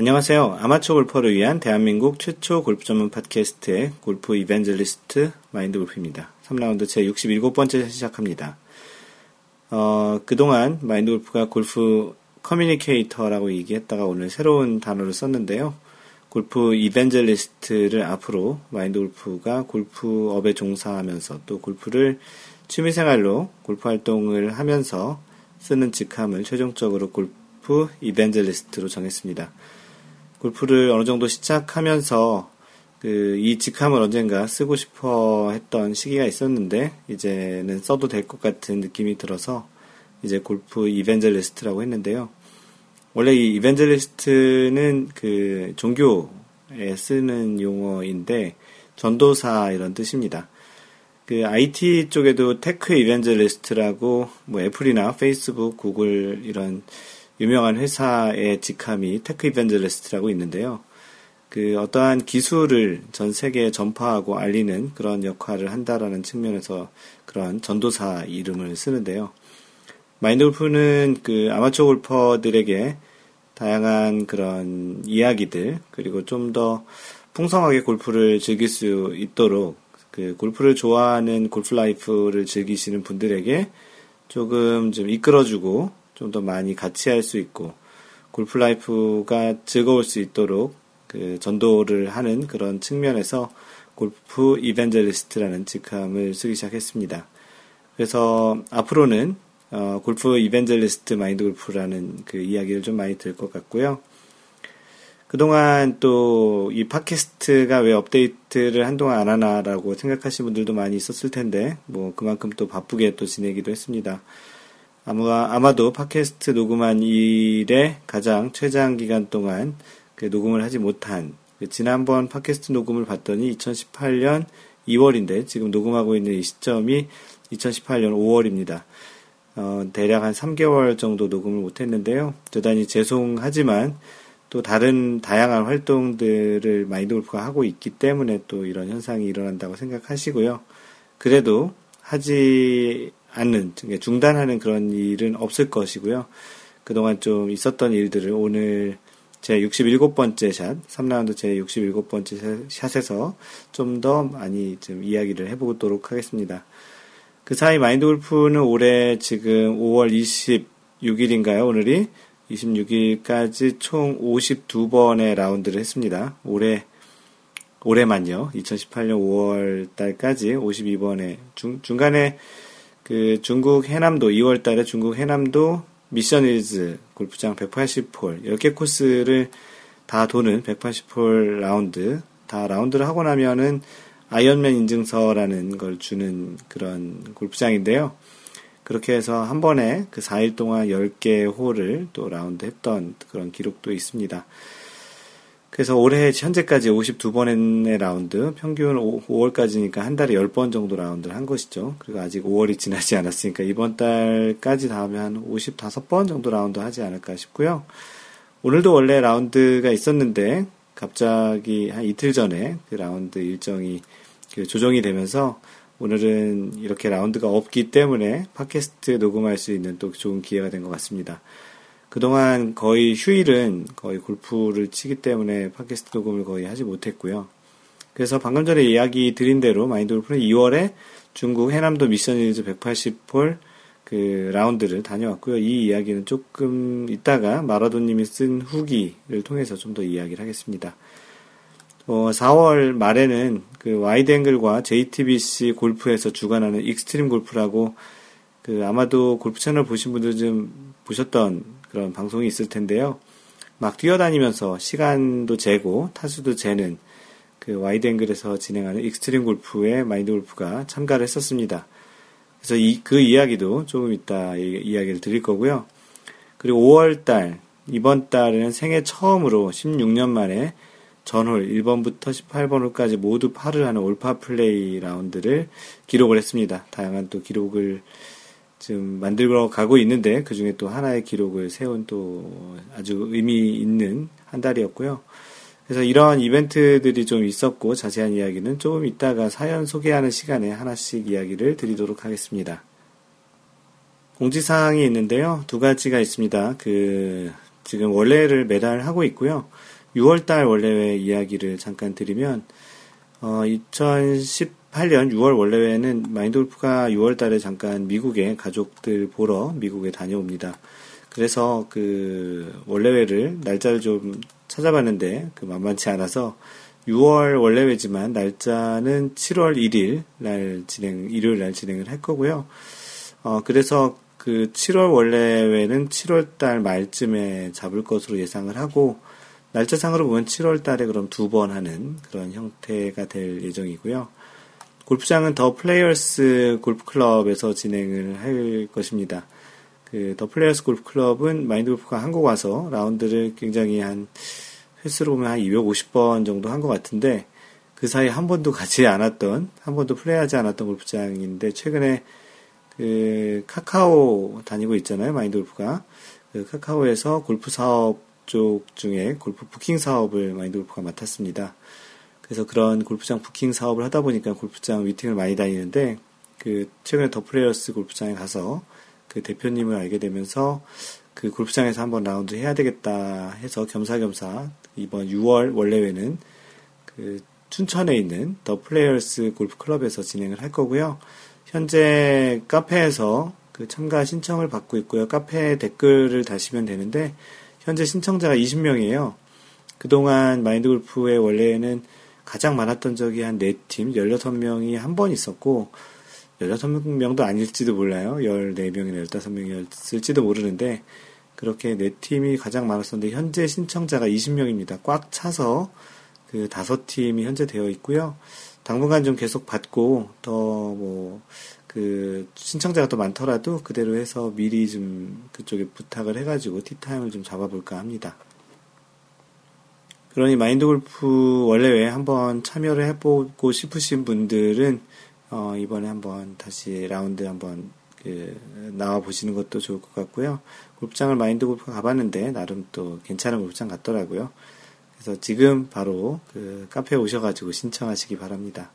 안녕하세요. 아마추어 골퍼를 위한 대한민국 최초 골프 전문 팟캐스트의 골프 evangelist 마인드 골프입니다. 3라운드 제 67번째 시작합니다. 어, 그동안 마인드 골프가 골프 communicator라고 얘기했다가 오늘 새로운 단어를 썼는데요. 골프 evangelist를 앞으로 마인드 골프가 골프업에 종사하면서 또 골프를 취미생활로 골프 활동을 하면서 쓰는 직함을 최종적으로 골프 이벤젤리스트로 정했습니다. 골프를 어느 정도 시작하면서 그 이 직함을 언젠가 쓰고 싶어 했던 시기가 있었는데 이제는 써도 될 것 같은 느낌이 들어서 이제 골프 이벤젤리스트라고 했는데요. 원래 이 이벤젤리스트는 그 종교에 쓰는 용어인데 전도사 이런 뜻입니다. 그 IT 쪽에도 tech evangelist라고 뭐 애플이나 페이스북, 구글 이런 유명한 회사의 직함이 tech evangelist라고 있는데요. 그 어떠한 기술을 전 세계에 전파하고 알리는 그런 역할을 한다라는 측면에서 그런 전도사 이름을 쓰는데요. 마인드 골프는 그 아마추어 골퍼들에게 다양한 그런 이야기들 그리고 좀 더 풍성하게 골프를 즐길 수 있도록 그 골프를 좋아하는 골프 라이프를 즐기시는 분들에게 조금 좀 이끌어주고 좀 더 많이 같이 할 수 있고 골프 라이프가 즐거울 수 있도록 그 전도를 하는 그런 측면에서 골프 evangelist라는 직함을 쓰기 시작했습니다. 그래서 앞으로는 어, 골프 evangelist 마인드 골프라는 그 이야기를 좀 많이 들 것 같고요. 그동안 또 이 팟캐스트가 왜 업데이트를 한동안 안 하나라고 생각하시는 분들도 많이 있었을 텐데, 뭐 그만큼 또 바쁘게 또 지내기도 했습니다. 아마, 아마도 팟캐스트 녹음한 일에 가장 최장 기간 동안 그 녹음을 하지 못한, 그 지난번 팟캐스트 녹음을 봤더니 2018년 2월인데, 지금 녹음하고 있는 이 시점이 2018년 5월입니다. 어, 대략 한 3개월 정도 녹음을 못했는데요. 대단히 죄송하지만 또 다른 다양한 활동들을 마인드 골프가 하고 있기 때문에 또 이런 현상이 일어난다고 생각하시고요. 그래도 하지 않는, 중단하는 그런 일은 없을 것이고요. 그동안 좀 있었던 일들을 오늘 제 67번째 샷, 3라운드 제 67번째 샷에서 좀 더 많이 좀 이야기를 해보도록 하겠습니다. 그 사이 마인드 골프는 올해 지금 5월 26일인가요? 오늘이 26일까지 총 52번의 라운드를 했습니다. 올해 올해만요. 2018년 5월 달까지 52번에 중, 중간에 그 중국 해남도 2월 달에 중국 해남도 미션힐스 골프장 180홀 10개 코스를 다 도는 180홀 라운드 다 라운드를 하고 나면은 아이언맨 인증서라는 걸 주는 그런 골프장인데요. 그렇게 해서 한 번에 그 4일 동안 10개 홀을 또 라운드 했던 그런 기록도 있습니다. 그래서 올해 현재까지 52번의 라운드, 평균 5, 월까지니까한 달에 10번 정도 라운드를 한 것이죠. 그리고 아직 5월이 지나지 않았으니까 이번 달까지 다 하면 한 55번 정도 라운드 하지 않을까 싶고요. 오늘도 원래 라운드가 있었는데 갑자기 한 이틀 전에 그 라운드 일정이 그 조정이 되면서 오늘은 이렇게 라운드가 없기 때문에 팟캐스트 녹음할 수 있는 또 좋은 기회가 된 것 같습니다. 그동안 거의 휴일은 거의 골프를 치기 때문에 팟캐스트 녹음을 거의 하지 못했고요. 그래서 방금 전에 이야기 드린 대로 마인드 골프는 2월에 중국 해남도 미션 일즈 180홀 그 라운드를 다녀왔고요. 이 이야기는 조금 이따가 마라도님이 쓴 후기를 통해서 좀 더 이야기를 하겠습니다. 어, 4월 말에는 그 와이드 앵글과 JTBC 골프에서 주관하는 익스트림 골프라고 그 아마도 골프 채널 보신 분들 좀 보셨던 그런 방송이 있을 텐데요. 막 뛰어다니면서 시간도 재고 타수도 재는 그 와이드 앵글에서 진행하는 익스트림 골프에 마인드 골프가 참가를 했었습니다. 그래서 이, 그 이야기도 조금 이따 이야기를 드릴 거고요. 그리고 5월 달, 이번 달에는 생애 처음으로 16년 만에 전홀 1번부터 18번 홀까지 모두 파를 하는 올파 플레이 라운드를 기록을 했습니다. 다양한 또 기록을 지금 만들어 가고 있는데 그 중에 또 하나의 기록을 세운 또 아주 의미 있는 한 달이었고요. 그래서 이러한 이벤트들이 좀 있었고 자세한 이야기는 조금 이따가 사연 소개하는 시간에 하나씩 이야기를 드리도록 하겠습니다. 공지사항이 있는데요. 두 가지가 있습니다. 그 지금 원래를 매달 하고 있고요. 6월달 원래회 이야기를 잠깐 드리면 어, 2018년 6월 원래회는 마인드골프가 6월 달에 잠깐 미국에 가족들 보러 미국에 다녀옵니다. 그래서 그 원래회를 날짜를 좀 찾아봤는데 그 만만치 않아서 6월 원래회지만 날짜는 7월 1일 날 진행 일요일 날 진행을 할 거고요. 어 그래서 그 7월 월례회는 7월 달 말쯤에 잡을 것으로 예상을 하고 날짜상으로 보면 7월 달에 그럼 두 번 하는 그런 형태가 될 예정이고요. 골프장은 더 플레이어스 골프 클럽에서 진행을 할 것입니다. 그 더 플레이어스 골프 클럽은 마인드 골프가 한국 와서 라운드를 굉장히 한 횟수로 보면 한 250번 정도 한 것 같은데 그 사이에 한 번도 가지 않았던 한 번도 플레이하지 않았던 골프장인데 최근에 그 카카오 다니고 있잖아요 마인드 골프가 그 카카오에서 골프 사업 쪽 중에 골프 부킹 사업을 마인드 골프가 맡았습니다. 그래서 그런 골프장 부킹 사업을 하다 보니까 골프장 미팅을 많이 다니는데 그 최근에 더 플레이어스 골프장에 가서 그 대표님을 알게 되면서 그 골프장에서 한번 라운드 해야 되겠다 해서 겸사겸사 이번 6월 월례회는 그 춘천에 있는 더 플레이어스 골프 클럽에서 진행을 할 거고요. 현재 카페에서 그 참가 신청을 받고 있고요. 카페 댓글을 다시면 되는데 현재 신청자가 20명이에요. 그동안 마인드 골프의 원래는 가장 많았던 적이 한 4팀, 16명이 한 번 있었고, 16명도 아닐지도 몰라요. 14명이나 15명이었을지도 모르는데, 그렇게 네 팀이 가장 많았었는데 현재 신청자가 20명입니다. 꽉 차서 그 다섯 팀이 현재 되어 있고요. 당분간 좀 계속 받고 더 뭐 그 신청자가 더 많더라도 그대로 해서 미리 좀 그쪽에 부탁을 해가지고 티타임을 좀 잡아볼까 합니다. 그러니 마인드 골프 원래왜 한번 참여를 해보고 싶으신 분들은 어 이번에 한번 다시 라운드 한번 그 나와 보시는 것도 좋을 것 같고요. 골프장을 마인드 골프 가봤는데 나름 또 괜찮은 골프장 같더라고요. 그래서 지금 바로 그 카페에 오셔가지고 신청하시기 바랍니다.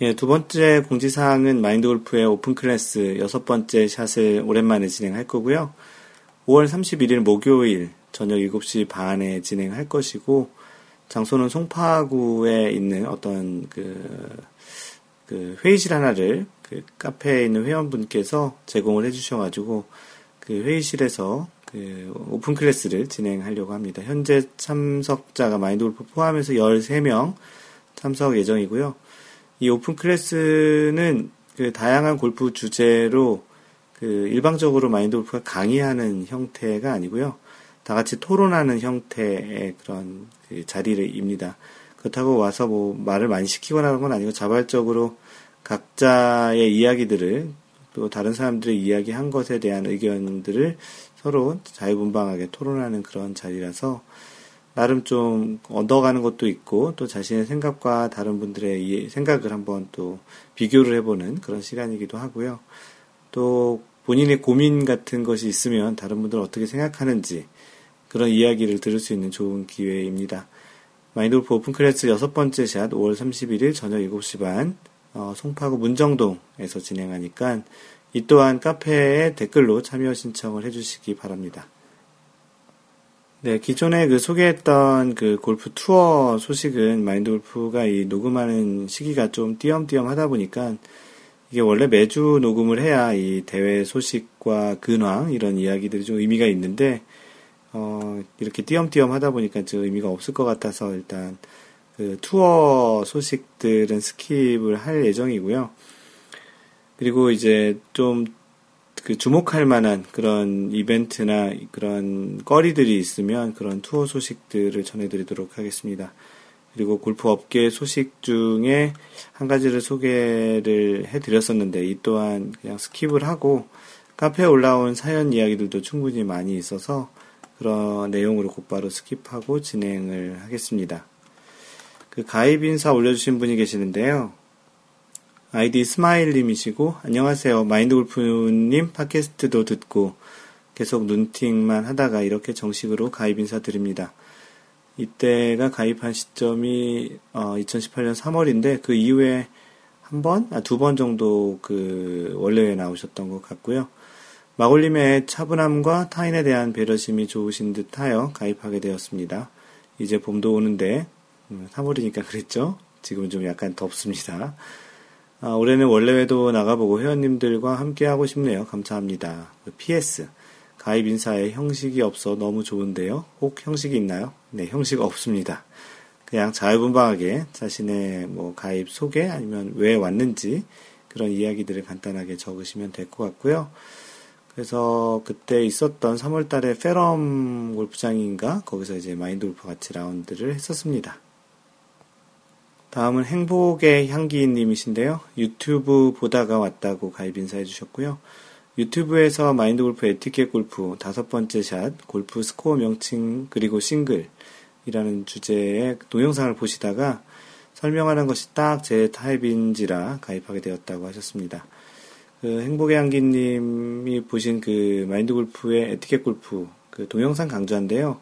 예, 두 번째 공지사항은 마인드 골프의 오픈 클래스 여섯 번째 샷을 오랜만에 진행할 거고요. 5월 31일 목요일 저녁 7시 반에 진행할 것이고, 장소는 송파구에 있는 어떤 그, 그 회의실 하나를 그 카페에 있는 회원분께서 제공을 해주셔가지고, 그 회의실에서 그 오픈 클래스를 진행하려고 합니다. 현재 참석자가 마인드 골프 포함해서 13명 참석 예정이고요. 이 오픈 클래스는 그 다양한 골프 주제로 그 일방적으로 마인드 골프가 강의하는 형태가 아니고요. 다 같이 토론하는 형태의 그런 그 자리입니다. 그렇다고 와서 뭐 말을 많이 시키거나 하는 건 아니고 자발적으로 각자의 이야기들을 또 다른 사람들의 이야기한 것에 대한 의견들을 서로 자유분방하게 토론하는 그런 자리라서 나름 좀 얻어가는 것도 있고 또 자신의 생각과 다른 분들의 생각을 한번 또 비교를 해보는 그런 시간이기도 하고요. 또 본인의 고민 같은 것이 있으면 다른 분들은 어떻게 생각하는지 그런 이야기를 들을 수 있는 좋은 기회입니다. 마인드골프 오픈 클래스 여섯 번째 샷 5월 31일 저녁 7시 반 어, 송파구 문정동에서 진행하니까 이 또한 카페에 댓글로 참여 신청을 해주시기 바랍니다. 네, 기존에 그 소개했던 그 골프 투어 소식은 마인드 골프가 이 녹음하는 시기가 좀 띄엄띄엄 하다 보니까 이게 원래 매주 녹음을 해야 이 대회 소식과 근황 이런 이야기들이 좀 의미가 있는데 어, 이렇게 띄엄띄엄 하다 보니까 좀 의미가 없을 것 같아서 일단 그 투어 소식들은 skip을 할 예정이고요. 그리고 이제 좀 그 주목할 만한 그런 이벤트나 그런 거리들이 있으면 그런 투어 소식들을 전해드리도록 하겠습니다. 그리고 골프 업계 소식 중에 한 가지를 소개를 해드렸었는데 이 또한 그냥 skip을 하고 카페에 올라온 사연 이야기들도 충분히 많이 있어서 그런 내용으로 곧바로 skip하고 진행을 하겠습니다. 그 가입 인사 올려주신 분이 계시는데요. 아이디 스마일님이시고, 안녕하세요. 마인드골프님 팟캐스트도 듣고 계속 눈팅만 하다가 이렇게 정식으로 가입 인사 드립니다. 이때가 가입한 시점이 어, 2018년 3월인데 그 이후에 한 번, 아, 두 번 정도 그 원래에 나오셨던 것 같고요. 마골님의 차분함과 타인에 대한 배려심이 좋으신 듯 하여 가입하게 되었습니다. 이제 봄도 오는데 3월이니까 음, 그랬죠? 지금은 좀 약간 덥습니다. 아, 올해는 원래회도 나가보고 회원님들과 함께 하고 싶네요. 감사합니다. PS. 가입 인사에 형식이 없어 너무 좋은데요. 혹 형식이 있나요? 네, 형식 없습니다. 그냥 자유분방하게 자신의 뭐 가입 소개 아니면 왜 왔는지 그런 이야기들을 간단하게 적으시면 될 것 같고요. 그래서 그때 있었던 3월 달에 페럼 골프장인가 거기서 이제 마인드 골프 같이 라운드를 했었습니다. 다음은 행복의 향기님이신데요. 유튜브 보다가 왔다고 가입 인사해 주셨고요. 유튜브에서 마인드 골프 에티켓 골프 다섯 번째 샷, 골프 스코어 명칭 그리고 싱글이라는 주제의 동영상을 보시다가 설명하는 것이 딱 제 타입인지라 가입하게 되었다고 하셨습니다. 그 행복의 향기님이 보신 그 마인드 골프의 에티켓 골프 그 동영상 강좌인데요.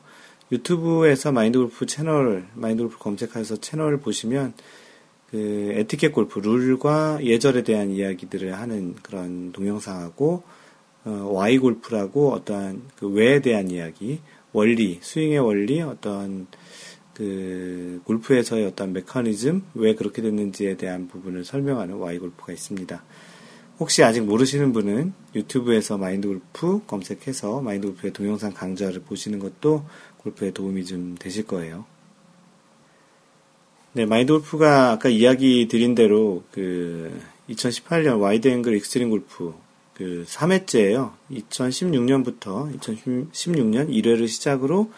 유튜브에서 마인드 골프 채널, 마인드 골프 검색해서 채널을 보시면 그 에티켓 골프 룰과 예절에 대한 이야기들을 하는 그런 동영상하고 어, Why 골프라고 어떠한 그 왜에 대한 이야기, 원리, 스윙의 원리, 어떤 그 골프에서의 어떤 메커니즘, 왜 그렇게 됐는지에 대한 부분을 설명하는 Why 골프가 있습니다. 혹시 아직 모르시는 분은 유튜브에서 마인드 골프 검색해서 마인드 골프의 동영상 강좌를 보시는 것도 골프에 도움이 좀 되실 거예요. 네, 마인드 골프가 아까 이야기 드린 대로 그 2018년 와이드 앵글 익스트림 골프 그 3회째예요. 2016년부터 2016년 1회를 시작으로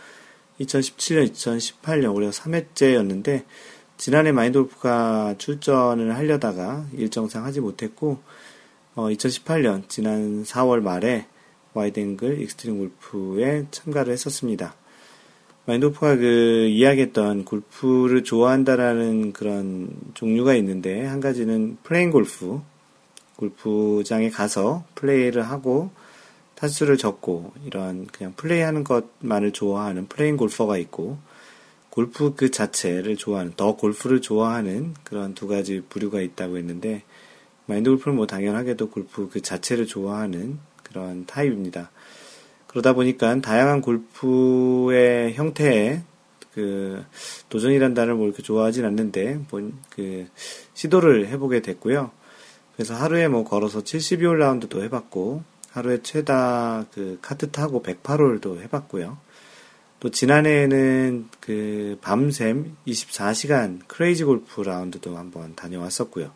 2017년, 2018년 올해 3회째였는데 지난해 마인드 골프가 출전을 하려다가 일정상 하지 못했고 어, 2018년 지난 4월 말에 와이드 앵글 익스트림 골프에 참가를 했었습니다. 마인드 골프가 그 이야기했던 골프를 좋아한다라는 그런 종류가 있는데 한 가지는 playing 골프 골프장에 가서 플레이를 하고 타수를 적고 이런 그냥 플레이하는 것만을 좋아하는 playing 골퍼가 있고 골프 그 자체를 좋아하는 the 골프를 좋아하는 그런 두 가지 부류가 있다고 했는데 마인드 골프는 뭐 당연하게도 골프 그 자체를 좋아하는 그런 타입입니다. 그러다 보니까 다양한 골프의 형태에 그 도전이란 단어를 뭐 이렇게 좋아하진 않는데 그 시도를 해보게 됐고요. 그래서 하루에 뭐 걸어서 72홀 라운드도 해봤고 하루에 최다 그 카트 타고 108홀도 해봤고요. 또 지난해에는 그 밤샘 24시간 crazy 골프 라운드도 한번 다녀왔었고요.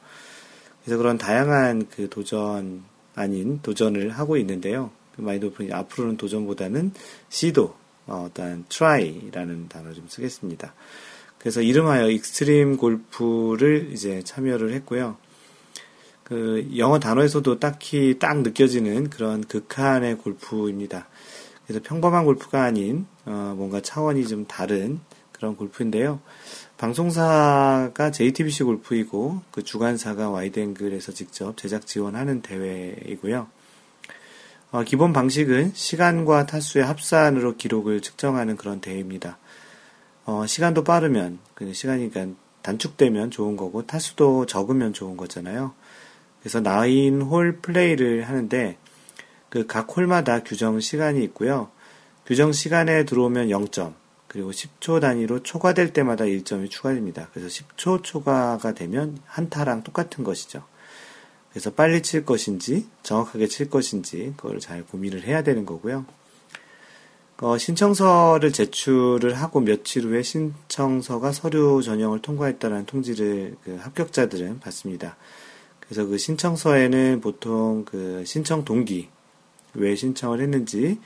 그래서 그런 다양한 그 도전 아닌 도전을 하고 있는데요. 마인드 골프는 앞으로는 도전보다는 시도, 어, 떤 try라는 단어를 좀 쓰겠습니다. 그래서 이름하여 익스트림 골프를 이제 참여를 했고요. 그 영어 단어에서도 딱히 딱 느껴지는 그런 극한의 골프입니다. 그래서 평범한 골프가 아닌 어, 뭔가 차원이 좀 다른 그런 골프인데요. 방송사가 JTBC 골프이고 그 주관사가 와이드앵글에서 직접 제작 지원하는 대회이고요. 어, 기본 방식은 시간과 타수의 합산으로 기록을 측정하는 그런 대회입니다. 어, 시간도 빠르면, 그 시간이 그러니까 단축되면 좋은 거고, 타수도 적으면 좋은 거잖아요. 그래서 나인 홀 플레이를 하는데, 그 각 홀마다 규정 시간이 있고요. 규정 시간에 들어오면 0점, 그리고 10초 단위로 초과될 때마다 1점이 추가됩니다. 그래서 10초 초과가 되면 한타랑 똑같은 것이죠. 그래서 빨리 칠 것인지 정확하게 칠 것인지 그걸 잘 고민을 해야 되는 거고요. 어, 신청서를 제출을 하고 며칠 후에 신청서가 서류 전형을 통과했다는 통지를 그 합격자들은 받습니다. 그래서 그 신청서에는 보통 그 신청 동기, 왜 신청을 했는지,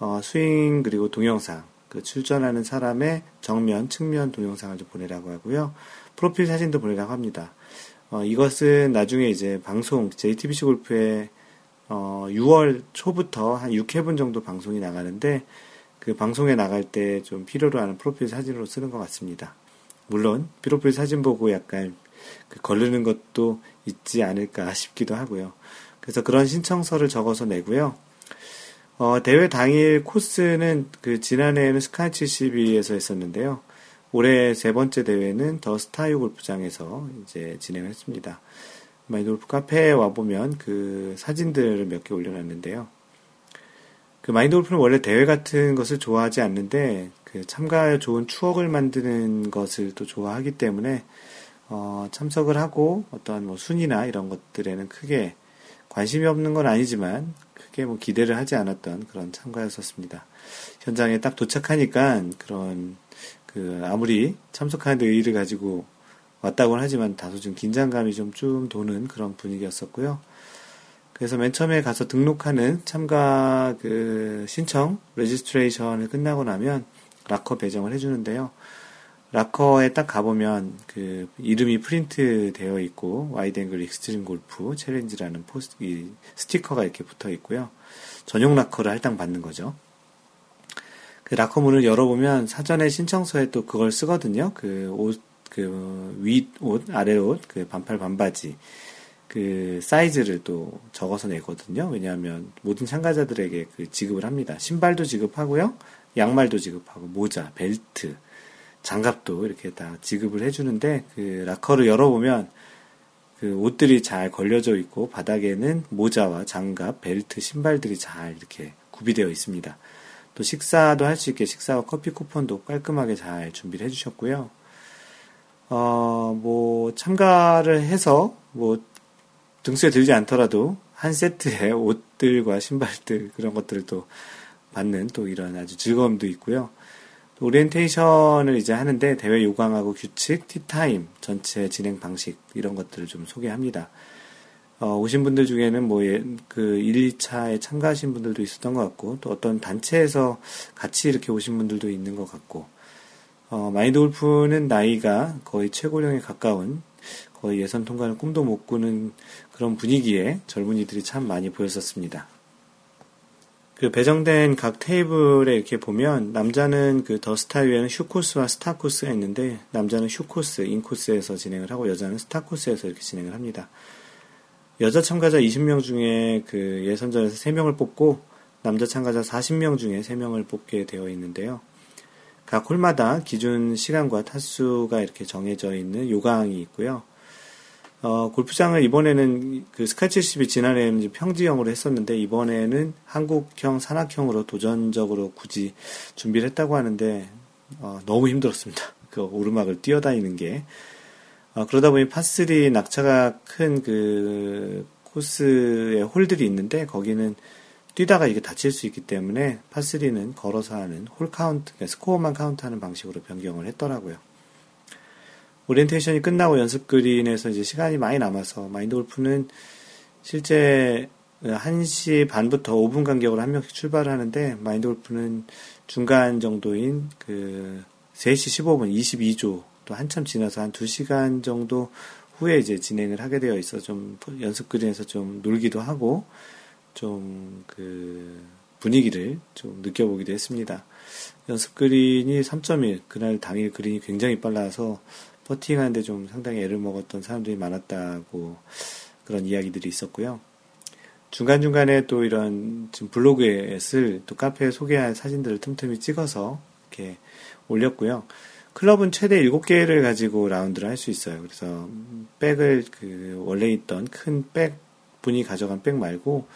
어, 스윙 그리고 동영상, 그 출전하는 사람의 정면, 측면 동영상을 좀 보내라고 하고요. 프로필 사진도 보내라고 합니다. 어, 이것은 나중에 이제 방송, JTBC 골프에 어, 6월 초부터 한 6회분 정도 방송이 나가는데 그 방송에 나갈 때 좀 필요로 하는 프로필 사진으로 쓰는 것 같습니다. 물론 프로필 사진 보고 약간 그 걸르는 것도 있지 않을까 싶기도 하고요. 그래서 그런 신청서를 적어서 내고요. 어, 대회 당일 코스는 그 지난해에는 스카이 72에서 했었는데요. 올해 세 번째 대회는 더 스타휴 골프장에서 이제 진행했습니다. 마인드 골프 카페에 와보면 그 사진들을 몇 개 올려놨는데요. 그 마인드 골프는 원래 대회 같은 것을 좋아하지 않는데 그 참가에 좋은 추억을 만드는 것을 또 좋아하기 때문에 어, 참석을 하고 어떤 뭐 순위나 이런 것들에는 크게 관심이 없는 건 아니지만 크게 뭐 기대를 하지 않았던 그런 참가였었습니다. 현장에 딱 도착하니까 그런 그 아무리 참석하는데 의의를 가지고 왔다고는 하지만 다소 좀 긴장감이 좀좀 도는 그런 분위기였었고요. 그래서 맨 처음에 가서 등록하는 참가 그 신청 registration을 끝나고 나면 락커 배정을 해주는데요. 락커에 딱 가보면 그 이름이 프린트 되어 있고 와이드 앵글 익스트림 골프 챌린지라는 포스트잇 스티커가 이렇게 붙어 있고요. 전용 락커를 할당 받는 거죠. 그 락커 문을 열어보면 사전에 신청서에 또 그걸 쓰거든요. 그 옷, 그 윗 옷, 아래 옷, 그 반팔 반바지, 그 사이즈를 또 적어서 내거든요. 왜냐하면 모든 참가자들에게 그 지급을 합니다. 신발도 지급하고요. 양말도 지급하고 모자, 벨트, 장갑도 이렇게 다 지급을 해주는데 그 락커를 열어보면 그 옷들이 잘 걸려져 있고 바닥에는 모자와 장갑, 벨트, 신발들이 잘 이렇게 구비되어 있습니다. 또 식사도 할 수 있게 식사와 커피 쿠폰도 깔끔하게 잘 준비를 해주셨고요. 어, 뭐 참가를 해서 뭐 등수에 들지 않더라도 한 세트의 옷들과 신발들 그런 것들을 또 받는 또 이런 아주 즐거움도 있고요. 오리엔테이션을 이제 하는데 대회 요강하고 규칙, 티타임, 전체 진행 방식 이런 것들을 좀 소개합니다. 어, 오신 분들 중에는 뭐, 예, 그 1, 2차에 참가하신 분들도 있었던 것 같고, 또 어떤 단체에서 같이 이렇게 오신 분들도 있는 것 같고, 어, 마인드 골프는 나이가 거의 최고령에 가까운 거의 예선 통과는 꿈도 못 꾸는 그런 분위기에 젊은이들이 참 많이 보였었습니다. 그 배정된 각 테이블에 이렇게 보면 남자는 그 더 스타휴에는 휴코스와 스타 코스가 있는데 남자는 휴코스, 인코스에서 진행을 하고 여자는 스타 코스에서 이렇게 진행을 합니다. 여자 참가자 20명 중에 그 예선전에서 3명을 뽑고 남자 참가자 40명 중에 3명을 뽑게 되어 있는데요. 각 홀마다 기준 시간과 타수가 이렇게 정해져 있는 요강이 있고요. 어, 골프장을 이번에는 그 스카이 72 지난해에는 평지형으로 했었는데 이번에는 한국형 산악형으로 도전적으로 굳이 준비를 했다고 하는데 어, 너무 힘들었습니다. 그 오르막을 뛰어다니는 게 어, 그러다 보니 파3 낙차가 큰 그 코스의 홀들이 있는데 거기는 뛰다가 이게 다칠 수 있기 때문에 파3는 걸어서 하는 홀 카운트, 그러니까 스코어만 카운트하는 방식으로 변경을 했더라고요. 오리엔테이션이 끝나고 연습 그린에서 이제 시간이 많이 남아서 마인드 골프는 실제 1시 반부터 5분 간격으로 한 명씩 출발을 하는데 마인드 골프는 중간 정도인 그 3시 15분 22조 또 한참 지나서 한 2시간 정도 후에 이제 진행을 하게 되어 있어 좀 연습 그린에서 좀 놀기도 하고 좀 그 분위기를 좀 느껴보기도 했습니다. 연습 그린이 3.1 그날 당일 그린이 굉장히 빨라서 퍼팅하는데 좀 상당히 애를 먹었던 사람들이 많았다고 그런 이야기들이 있었고요. 중간중간에 또 이런 지금 블로그에 쓸 또 카페에 소개한 사진들을 틈틈이 찍어서 이렇게 올렸고요. 클럽은 최대 7개를 가지고 라운드를 할 수 있어요. 그래서 백을 그 원래 있던 큰 백 분이 가져간 백 말고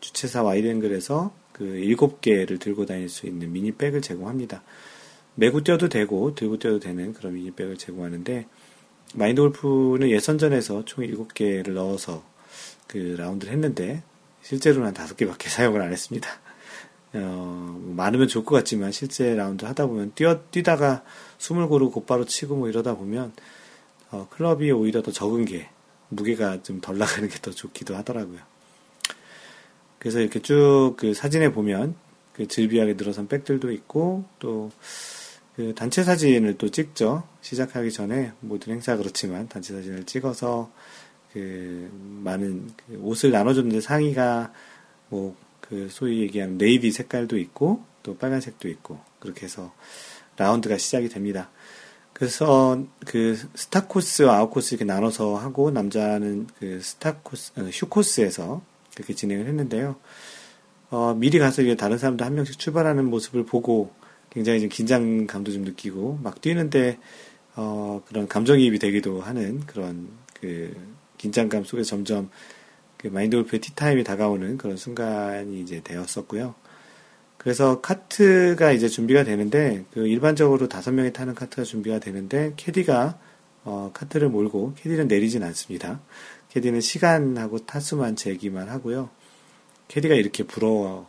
주최사 와이드앵글에서 그 7개를 들고 다닐 수 있는 미니 백을 제공합니다. 메고 뛰어도 되고 들고 뛰어도 되는 그런 미니 백을 제공하는데 마인드 골프는 예선전에서 총 7개를 넣어서 그 라운드를 했는데 실제로는 한 5개밖에 사용을 안 했습니다. 어, 뭐 많으면 좋을 것 같지만 실제 라운드 하다 보면 뛰어 뛰다가 숨을 고르고 곧바로 치고 뭐 이러다 보면 어, 클럽이 오히려 더 적은 게 무게가 좀 덜 나가는 게 더 좋기도 하더라고요. 그래서 이렇게 쭉 그 사진에 보면 그 질비하게 늘어선 백들도 있고 또 그 단체 사진을 또 찍죠. 시작하기 전에 모든 행사 그렇지만 단체 사진을 찍어서 그 많은 그 옷을 나눠줬는데 상의가 뭐 그 소위 얘기하는 네이비 색깔도 있고 또 빨간색도 있고 그렇게 해서 라운드가 시작이 됩니다. 그래서 그 스타 코스와 아웃 코스 이렇게 나눠서 하고 남자는 그 스타 코스 어, 슈 코스에서 그렇게 진행을 했는데요. 어, 미리 가서 이게 다른 사람들 한 명씩 출발하는 모습을 보고 굉장히 좀 긴장감도 좀 느끼고 막 뛰는데 어, 그런 감정이입이 되기도 하는 그런 그 긴장감 속에 점점 그 마인드 골프의 티타임이 다가오는 그런 순간이 이제 되었었고요. 그래서 카트가 이제 준비가 되는데 그 일반적으로 다섯 명이 타는 카트가 준비가 되는데 캐디가 어, 카트를 몰고 캐디는 내리진 않습니다. 캐디는 시간하고 타수만 재기만 하고요. 캐디가 이렇게 부러워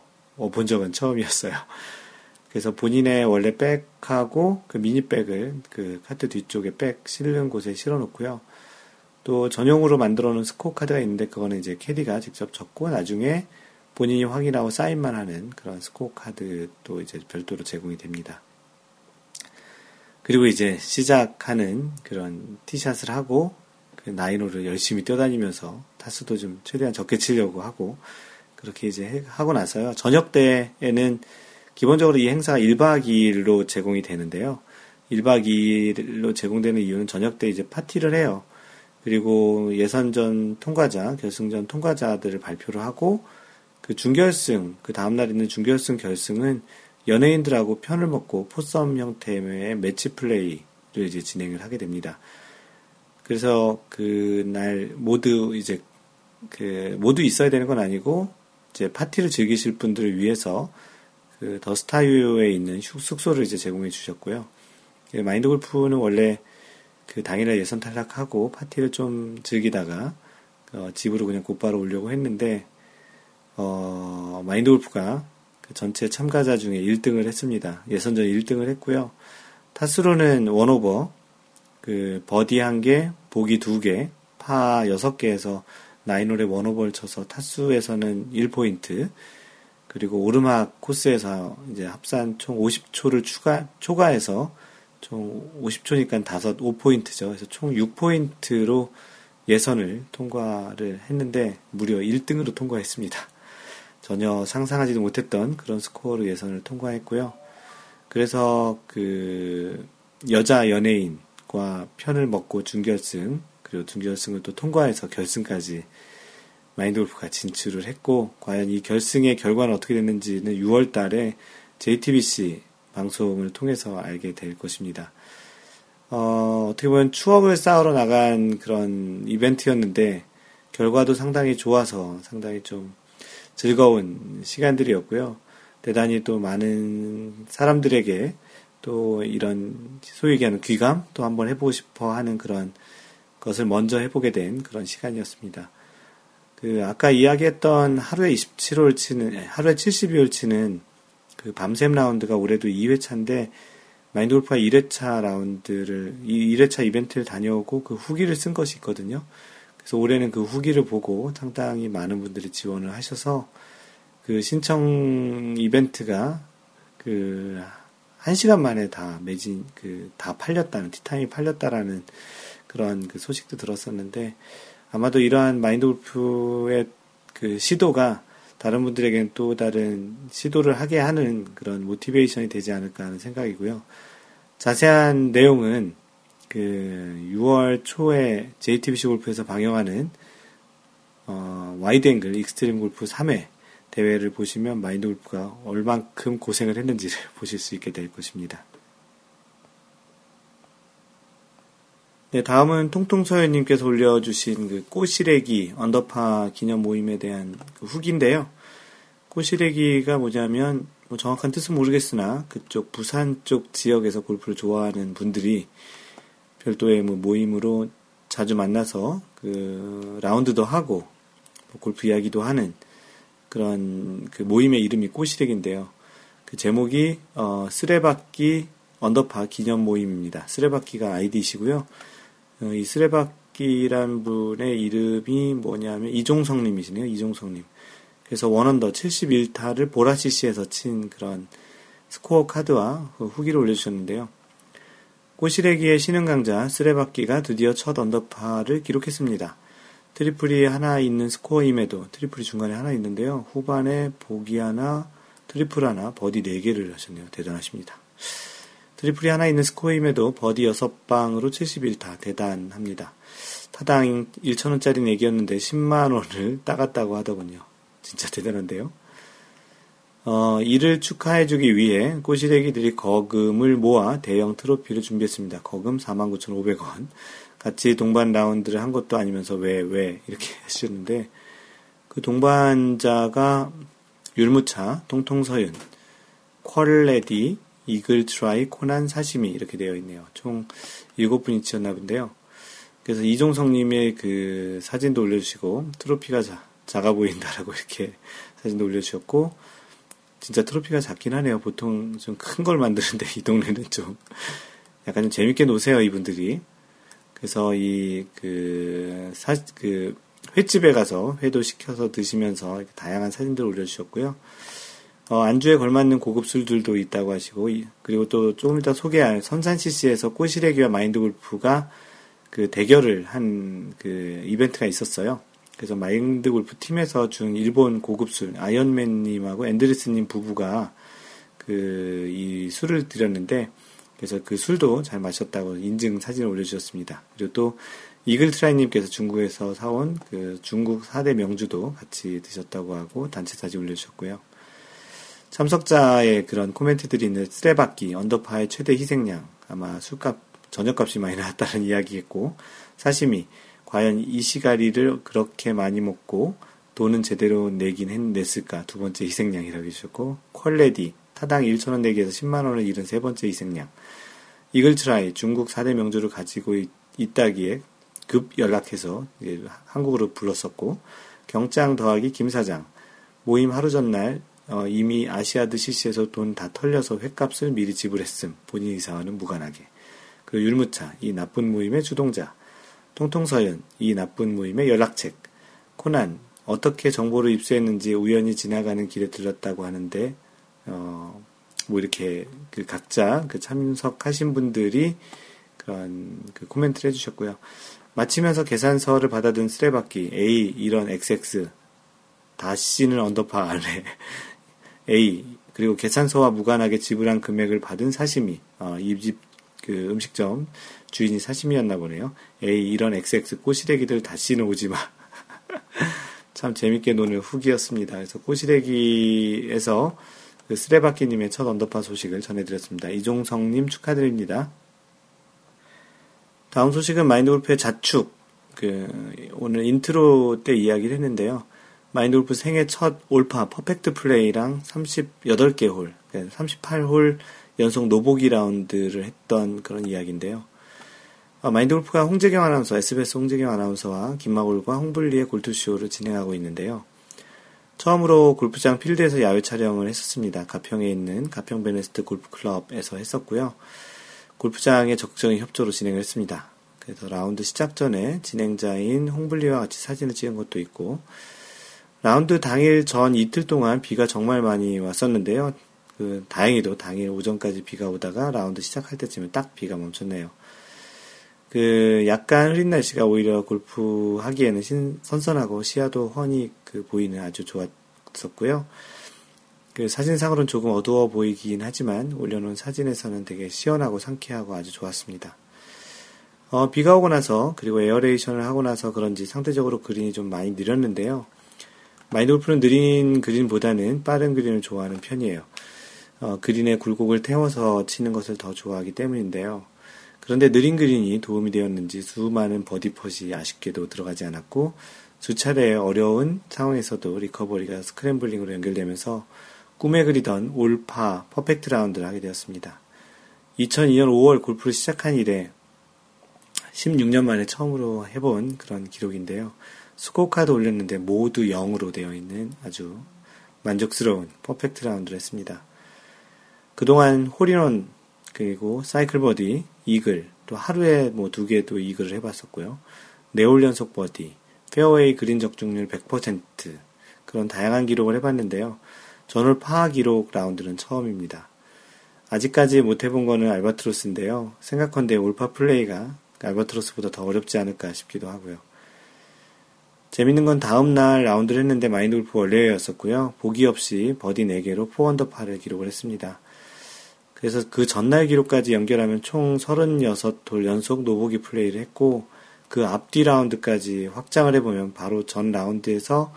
본 적은 처음이었어요. 그래서 본인의 원래 백하고 그 미니백을 그 카트 뒤쪽에 백 실는 곳에 실어 놓고요. 또 전용으로 만들어 놓은 스코어 카드가 있는데 그거는 이제 캐디가 직접 적고 나중에 본인이 확인하고 사인만 하는 그런 스코어 카드도 이제 별도로 제공이 됩니다. 그리고 이제 시작하는 그런 티샷을 하고 그 나인홀을 열심히 뛰어다니면서 타수도 좀 최대한 적게 치려고 하고 그렇게 이제 하고 나서요. 저녁 때에는 기본적으로 이 행사가 1박 2일로 제공이 되는데요. 1박 2일로 제공되는 이유는 저녁 때 이제 파티를 해요. 그리고 예선전 통과자, 결승전 통과자들을 발표를 하고 그 준결승, 그 다음날 있는 준결승 결승은 연예인들하고 편을 먹고 포썸 형태의 매치 플레이를 이제 진행을 하게 됩니다. 그래서 그날 모두 이제 그 모두 있어야 되는 건 아니고 이제 파티를 즐기실 분들을 위해서 그 더스타유에 있는 숙소를 이제 제공해 주셨고요. 예, 마인드 골프는 원래 그 당일날 예선 탈락하고 파티를 좀 즐기다가 어, 집으로 그냥 곧바로 오려고 했는데 어, 마인드 골프가 그 전체 참가자 중에 1등을 했습니다. 예선전 1등을 했고요. 타수로는 one over, 그 버디 1개, 보기 2개, 파 6개에서 나인홀에 원오버를 쳐서 타수에서는 1포인트, 그리고 오르막 코스에서 이제 합산 총 50초를 추가, 초과해서 총 50초니까 5, 5포인트죠. 그래서 총 6포인트로 예선을 통과를 했는데 무려 1등으로 통과했습니다. 전혀 상상하지도 못했던 그런 스코어로 예선을 통과했고요. 그래서 그 여자 연예인과 편을 먹고 준결승 그리고 준결승을 또 통과해서 결승까지 마인드 골프가 진출을 했고 과연 이 결승의 결과는 어떻게 됐는지는 6월 달에 JTBC 방송을 통해서 알게 될 것입니다. 어, 어떻게 보면 추억을 쌓으러 나간 그런 이벤트였는데 결과도 상당히 좋아서 상당히 좀 즐거운 시간들이었고요. 대단히 또 많은 사람들에게 또 이런 소위 얘기하는 귀감 또 한번 해보고 싶어 하는 그런 것을 먼저 해보게 된 그런 시간이었습니다. 그 아까 이야기했던 하루에 27홀 치는 예, 하루에 72홀 치는 그 밤샘 라운드가 올해도 2회차인데 마인드 골프가 1회차 라운드를 1회차 이벤트를 다녀오고 그 후기를 쓴 것이 있거든요. 그래서 올해는 그 후기를 보고 상당히 많은 분들이 지원을 하셔서 그 신청 이벤트가 그 1시간 만에 다 매진 그 다 팔렸다는 티타임이 팔렸다라는 그런 그 소식도 들었었는데 아마도 이러한 마인드 골프의 그 시도가 다른 분들에게는 또 다른 시도를 하게 하는 그런 모티베이션이 되지 않을까 하는 생각이고요. 자세한 내용은 그 6월 초에 JTBC 골프에서 방영하는 어, 와이드 앵글 익스트림 골프 3회 대회를 보시면 마인드 골프가 얼만큼 고생을 했는지를 보실 수 있게 될 것입니다. 네, 다음은 통통서연님께서 올려주신 그 꼬시래기 언더파 기념 모임에 대한 그 후기인데요. 꼬시래기가 뭐냐면 뭐 정확한 뜻은 모르겠으나 그쪽 부산 쪽 지역에서 골프를 좋아하는 분들이 별도의 뭐 모임으로 자주 만나서 그 라운드도 하고 뭐 골프 이야기도 하는 그런 그 모임의 이름이 꼬시래기인데요. 그 제목이 어, 쓰레받기 언더파 기념 모임입니다. 쓰레받기가 아이디시고요. 어, 이 쓰레받기란 분의 이름이 뭐냐면 이종성님이시네요. 이종성님. 그래서 원언더 71타를 보라 CC에서 친 그런 스코어 카드와 그 후기를 올려주셨는데요. 꼬시래기의 신흥 강자 쓰레받기가 드디어 첫 언더파를 기록했습니다. 트리플이 하나 있는 스코어임에도 트리플이 중간에 하나 있는데요. 후반에 보기 하나, 트리플 하나, 버디 4개를 하셨네요. 대단하십니다. 트리플이 하나 있는 스코어임에도 버디 6방으로 71타 대단합니다. 타당 1천원짜리 내기였는데 10만원을 따갔다고 하더군요. 진짜 대단한데요. 어, 이를 축하해주기 위해 꼬시래기들이 거금을 모아 대형 트로피를 준비했습니다. 거금 49,500원. 같이 동반 라운드를 한 것도 아니면서 왜, 왜, 이렇게 하셨는데, 그 동반자가 율무차, 통통서윤, 퀄레디, 이글 트라이, 코난 사시미 이렇게 되어 있네요. 총 일곱 분이 지었나 본데요. 그래서 이종성님의 그 사진도 올려주시고 트로피가 자, 작아 보인다라고 이렇게 사진도 올려주셨고 진짜 트로피가 작긴 하네요. 보통 좀 큰 걸 만드는데 이 동네는 좀 약간 좀 재밌게 노세요 이분들이. 그래서 이그 사 그 횟집에 가서 회도 시켜서 드시면서 다양한 사진들을 올려주셨고요. 어, 안주에 걸맞는 고급 술들도 있다고 하시고, 그리고 또 조금 이따 소개할 선산 CC에서 꼬시래기와 마인드 골프가 그 대결을 한 그 이벤트가 있었어요. 그래서 마인드 골프 팀에서 준 일본 고급술, 아이언맨님하고 앤드리스님 부부가 그 이 술을 드렸는데, 그래서 그 술도 잘 마셨다고 인증 사진을 올려주셨습니다. 그리고 또 이글트라이님께서 중국에서 사온 그 중국 4대 명주도 같이 드셨다고 하고 단체 사진 올려주셨고요. 참석자의 그런 코멘트들이 있는 쓰레받기, 언더파의 최대 희생양, 아마 술값, 저녁값이 많이 나왔다는 이야기겠고, 사시미, 과연 이 시가리를 그렇게 많이 먹고 돈은 제대로 내긴 했, 냈을까? 두 번째 희생양이라고 해주셨고, 퀄레디, 타당 1천원 내기에서 10만원을 잃은 세 번째 희생양, 이글트라이, 중국 4대 명주를 가지고 있, 있다기에 급 연락해서 한국으로 불렀었고, 경장 더하기 김 사장, 모임 하루 전날 어, 이미 아시아드 CC에서 돈 다 털려서 횟값을 미리 지불했음. 본인 이상하는 무관하게. 그리고 율무차, 이 나쁜 모임의 주동자. 통통서연, 이 나쁜 모임의 연락책. 코난, 어떻게 정보를 입수했는지 우연히 지나가는 길에 들렀다고 하는데, 어, 뭐 이렇게 그 각자 그 참석하신 분들이 그런 그 코멘트를 해주셨고요. 마치면서 계산서를 받아든 쓰레받기 A 이런 XX 다시는 언더파 안에 A 그리고 계산서와 무관하게 지불한 금액을 받은 사시미 어, 이집 그 음식점 주인이 사시미였나 보네요. 에이 이런 XX 꼬시래기들 다시는 오지 마. 참 재밌게 노는 후기였습니다. 그래서 꼬시래기에서 그 쓰레받기님의 첫 언더파 소식을 전해드렸습니다. 이종성님 축하드립니다. 다음 소식은 마인드 골프의 자축. 그 오늘 인트로 때 이야기를 했는데요. 마인드 골프 생애 첫 all par perfect play랑 38개 홀, 38홀 연속 no bogey 라운드를 했던 그런 이야기인데요. 어, 마인드 골프가 홍재경 아나운서, SBS 홍재경 아나운서와 김마골과 홍블리의 골프쇼를 진행하고 있는데요. 처음으로 골프장 필드에서 야외 촬영을 했었습니다. 가평에 있는 가평 베네스트 골프클럽에서 했었고요. 골프장에 적극적인 협조로 진행을 했습니다. 그래서 라운드 시작 전에 진행자인 홍블리와 같이 사진을 찍은 것도 있고, 라운드 당일 전 이틀 동안 비가 정말 많이 왔었는데요. 그 다행히도 당일 오전까지 비가 오다가 라운드 시작할 때쯤에 딱 비가 멈췄네요. 그 약간 흐린 날씨가 오히려 골프 하기에는 신, 선선하고 시야도 훤히 그 보이는 아주 좋았었고요. 그 사진상으로는 조금 어두워 보이긴 하지만 올려놓은 사진에서는 되게 시원하고 상쾌하고 아주 좋았습니다. 어, 비가 오고 나서 그리고 에어레이션을 하고 나서 그런지 상대적으로 그린이 좀 많이 느렸는데요. 마인드 골프는 느린 그린보다는 빠른 그린을 좋아하는 편이에요. 어, 그린에 굴곡을 태워서 치는 것을 더 좋아하기 때문인데요. 그런데 느린 그린이 도움이 되었는지 수많은 버디 putt이 아쉽게도 들어가지 않았고 수 차례 어려운 상황에서도 recovery가 scrambling으로 연결되면서 꿈에 그리던 all par perfect 라운드를 하게 되었습니다. 2002년 5월 골프를 시작한 이래 16년 만에 처음으로 해본 그런 기록인데요. 스코어카드 올렸는데 모두 0으로 되어 있는 아주 만족스러운 퍼펙트 라운드를 했습니다. 그동안 홀인원 그리고 사이클 버디, 이글 또 하루에 뭐 두 개 또 이글을 해봤었고요. 네홀 연속 버디, 페어웨이 그린 적중률 100% 그런 다양한 기록을 해봤는데요. 전홀 파 하는 기록 라운드는 처음입니다. 아직까지 못 해본 거는 알바트로스인데요. 생각컨대 올파 플레이가 알바트로스보다 더 어렵지 않을까 싶기도 하고요. 재밌는 건 다음날 라운드를 했는데 마인드 골프 월례회였었고요. 보기 없이 버디 4개로 4언더 파를 기록을 했습니다. 그래서 그 전날 기록까지 연결하면 총 36홀 연속 노보기 플레이를 했고 그 앞뒤 라운드까지 확장을 해보면 바로 전 라운드에서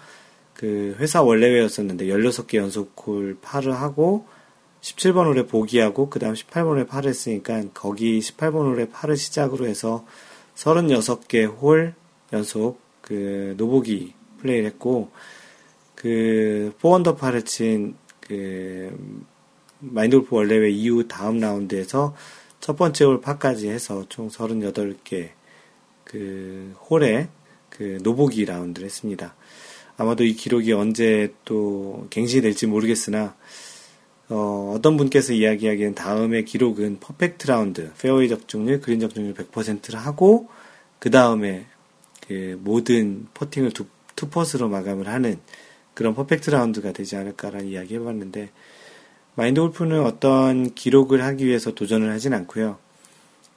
그 회사 월례회였었는데 16개 연속 홀 파를 하고 17번 홀에 보기하고 그 다음 18번 홀에 파를 했으니까 거기 18번 홀에 파를 시작으로 해서 36개 홀 연속 그 노보기 플레이를 했고 그 포언더파를 친그 마인드 골프 월례회 이후 다음 라운드에서 첫 번째 홀 파까지 해서 총 38개 그 홀에 그 노보기 라운드를 했습니다. 아마도 이 기록이 언제 또 갱신이 될지 모르겠으나 어, 어떤 분께서 이야기하기엔 다음의 기록은 퍼펙트 라운드, 페어웨이 적중률, 그린 적중률 100%를 하고 그 다음에 그 모든 퍼팅을 두, two putts로 마감을 하는 그런 퍼펙트 라운드가 되지 않을까라는 이야기 해봤는데 마인드 골프는 어떤 기록을 하기 위해서 도전을 하진 않고요.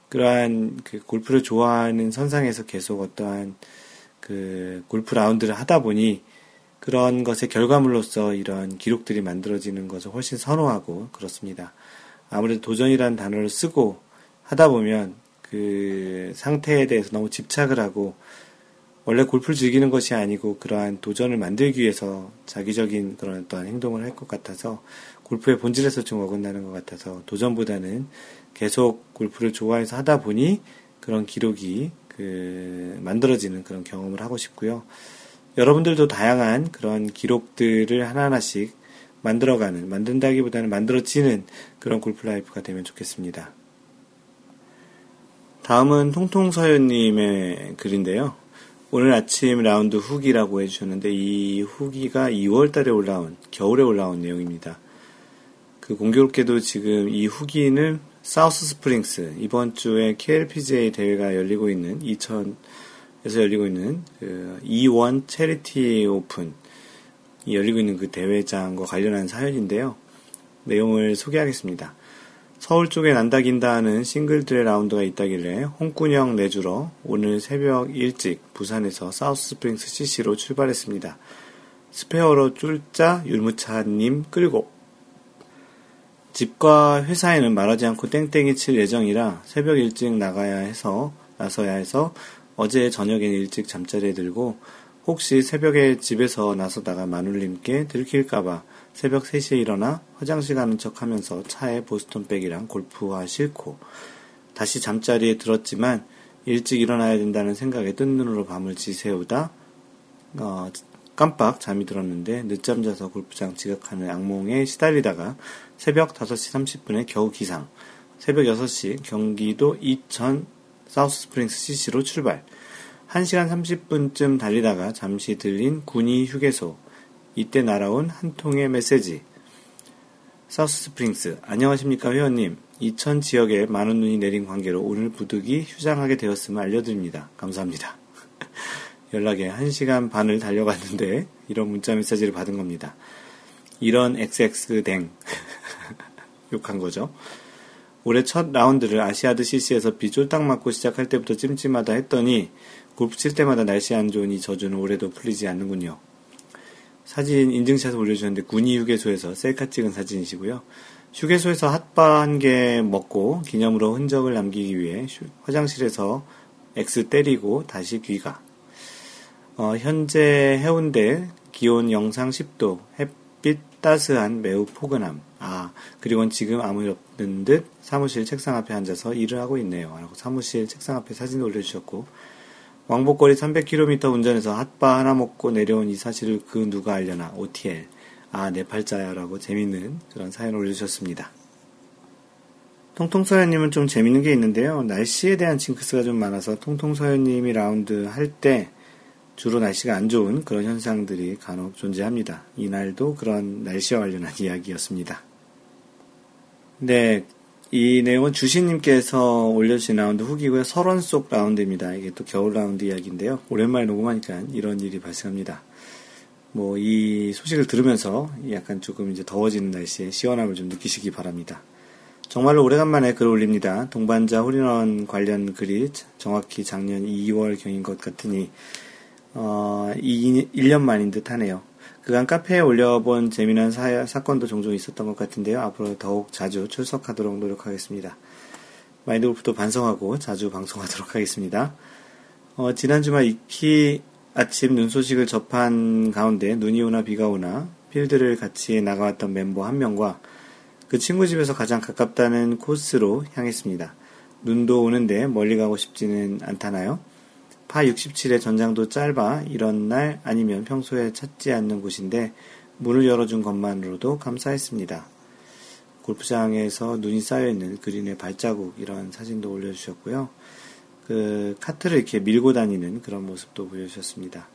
그러한 그 골프를 좋아하는 선상에서 계속 어떠한 그 골프 라운드를 하다 보니 그런 것의 결과물로서 이러한 기록들이 만들어지는 것을 훨씬 선호하고 그렇습니다. 아무래도 도전이라는 단어를 쓰고 하다 보면 그 상태에 대해서 너무 집착을 하고 원래 골프를 즐기는 것이 아니고 그러한 도전을 만들기 위해서 자기적인 그런 어떤 행동을 할 것 같아서 골프의 본질에서 좀 어긋나는 것 같아서 도전보다는 계속 골프를 좋아해서 하다 보니 그런 기록이 그 만들어지는 그런 경험을 하고 싶고요. 여러분들도 다양한 그런 기록들을 하나하나씩 만들어가는, 만든다기보다는 만들어지는 그런 골프 라이프가 되면 좋겠습니다. 다음은 통통서연님의 글인데요. 오늘 아침 라운드 후기라고 해주셨는데 이 후기가 2월 달에 올라온, 겨울에 올라온 내용입니다. 그 공교롭게도 지금 이 후기는 사우스 스프링스, 이번 주에 KLPGA 대회가 열리고 있는 이천에서 열리고 있는 그 E1 체리티 오픈이 열리고 있는 그 대회장과 관련한 사연인데요. 내용을 소개하겠습니다. 서울 쪽에 난다긴다 하는 싱글들의 라운드가 있다길래 혼구녕 내주러 오늘 새벽 일찍 부산에서 사우스 스프링스 CC로 출발했습니다. 스페어로 쫄자 율무차님 끌고 집과 회사에는 말하지 않고 땡땡이 칠 예정이라 새벽 일찍 나가야 해서 나서야 해서 어제 저녁엔 일찍 잠자리에 들고 혹시 새벽에 집에서 나서다가 마눌님께 들킬까봐 새벽 3시에 일어나 화장실 가는 척 하면서 차에 보스턴백이랑 골프화 싣고 다시 잠자리에 들었지만 일찍 일어나야 된다는 생각에 뜬 눈으로 밤을 지새우다 어, 깜빡 잠이 들었는데 늦잠 자서 골프장 지각하는 악몽에 시달리다가 새벽 5시 30분에 겨우 기상. 새벽 6시 경기도 이천 사우스 스프링스 CC로 출발. 1시간 30분쯤 달리다가 잠시 들린 군위 휴게소 이때 날아온 한 통의 메시지. 사우스 스프링스, 안녕하십니까 회원님. 이천 지역에 많은 눈이 내린 관계로 오늘 부득이 휴장하게 되었음을 알려드립니다. 감사합니다. 연락에 1시간 반을 달려갔는데 이런 문자 메시지를 받은 겁니다. 이런 XX댕. 욕한 거죠. 올해 첫 라운드를 아시아드 CC에서 비 쫄딱 맞고 시작할 때부터 찜찜하다 했더니 골프 칠 때마다 날씨 안이 저주는 올해도 풀리지 않는군요. 사진 인증샷을 올려주셨는데 군이 휴게소에서 셀카 찍은 사진이시고요. 휴게소에서 핫바 한 개 먹고 기념으로 흔적을 남기기 위해 화장실에서 X 때리고 다시 귀가. 어, 현재 해운대 기온 영상 10도 햇빛 따스한 매우 포근함. 아 그리고 지금 아무 일 없는 듯 사무실 책상 앞에 앉아서 일을 하고 있네요. 라고 사무실 책상 앞에 사진 올려주셨고 왕복거리 300km 운전해서 핫바 하나 먹고 내려온 이 사실을 그 누가 알려나 OTL 아 네팔자야라고 재밌는 그런 사연을 올려주셨습니다. 통통서연님은 좀 재밌는 게 있는데요. 날씨에 대한 징크스가 좀 많아서 통통서연님이 라운드 할 때 주로 날씨가 안 좋은 그런 현상들이 간혹 존재합니다. 이날도 그런 날씨와 관련한 이야기였습니다. 네, 이 내용은 주신님께서 올려주신 라운드 후기고요. 설원 속 라운드입니다. 이게 또 겨울 라운드 이야기인데요. 오랜만에 녹음하니까 이런 일이 발생합니다. 뭐, 이 소식을 들으면서 약간 조금 이제 더워지는 날씨에 시원함을 좀 느끼시기 바랍니다. 정말로 오래간만에 글을 올립니다. 동반자 홀인원 관련 글이 정확히 작년 2월경인 것 같으니, 어, 2, 1년 만인 듯 하네요. 그간 카페에 올려본 재미난 사, 사건도 종종 있었던 것 같은데요. 앞으로 더욱 자주 출석하도록 노력하겠습니다. 마인드 골프도 반성하고 자주 방송하도록 하겠습니다. 어, 지난 주말 익히 아침 눈 소식을 접한 가운데 눈이 오나 비가 오나 필드를 같이 나가왔던 멤버 한 명과 그 친구 집에서 가장 가깝다는 코스로 향했습니다. 눈도 오는데 멀리 가고 싶지는 않다나요? 파 67의 전장도 짧아 이런 날 아니면 평소에 찾지 않는 곳인데 문을 열어준 것만으로도 감사했습니다. 골프장에서 눈이 쌓여있는 그린의 발자국 이런 사진도 올려주셨고요. 그 카트를 이렇게 밀고 다니는 그런 모습도 보여주셨습니다.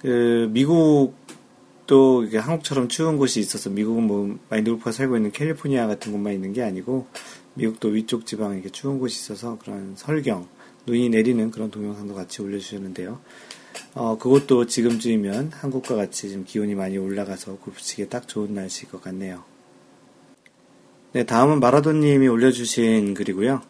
그 미국도 이게 한국처럼 추운 곳이 있어서 미국은 뭐 마인드 골프가 살고 있는 캘리포니아 같은 곳만 있는 게 아니고 미국도 위쪽 지방에 이렇게 추운 곳이 있어서 그런 설경 눈이 내리는 그런 동영상도 같이 올려주셨는데요. 어, 그것도 지금쯤이면 한국과 같이 지금 기온이 많이 올라가서 골프 치기에 딱 좋은 날씨일 것 같네요. 네, 다음은 마라도님이 올려주신 글이고요.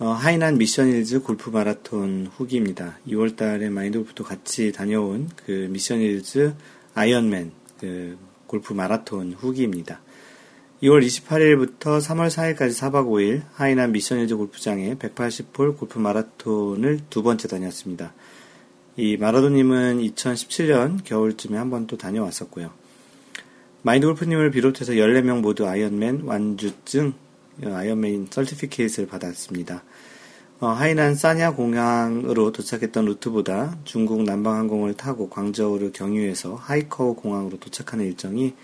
어, 하이난 미션힐즈 골프 마라톤 후기입니다. 2월 달에 마인드 골프도 같이 다녀온 그 미션힐즈 아이언맨 그 골프 마라톤 후기입니다. 2월 28일부터 3월 4일까지 4박 5일 하이난 미션힐즈 골프장에 180홀 골프 마라톤을 두 번째 다녔습니다. 이 마라도님은 2017년 겨울쯤에 한 번 또 다녀왔었고요. 마인드 골프님을 비롯해서 14명 모두 아이언맨 완주증, 어, 아이언맨 certificate를 받았습니다. 어, 하이난 사냐 공항으로 도착했던 루트보다 중국 남방항공을 타고 광저우를 경유해서 하이커우 공항으로 도착하는 일정이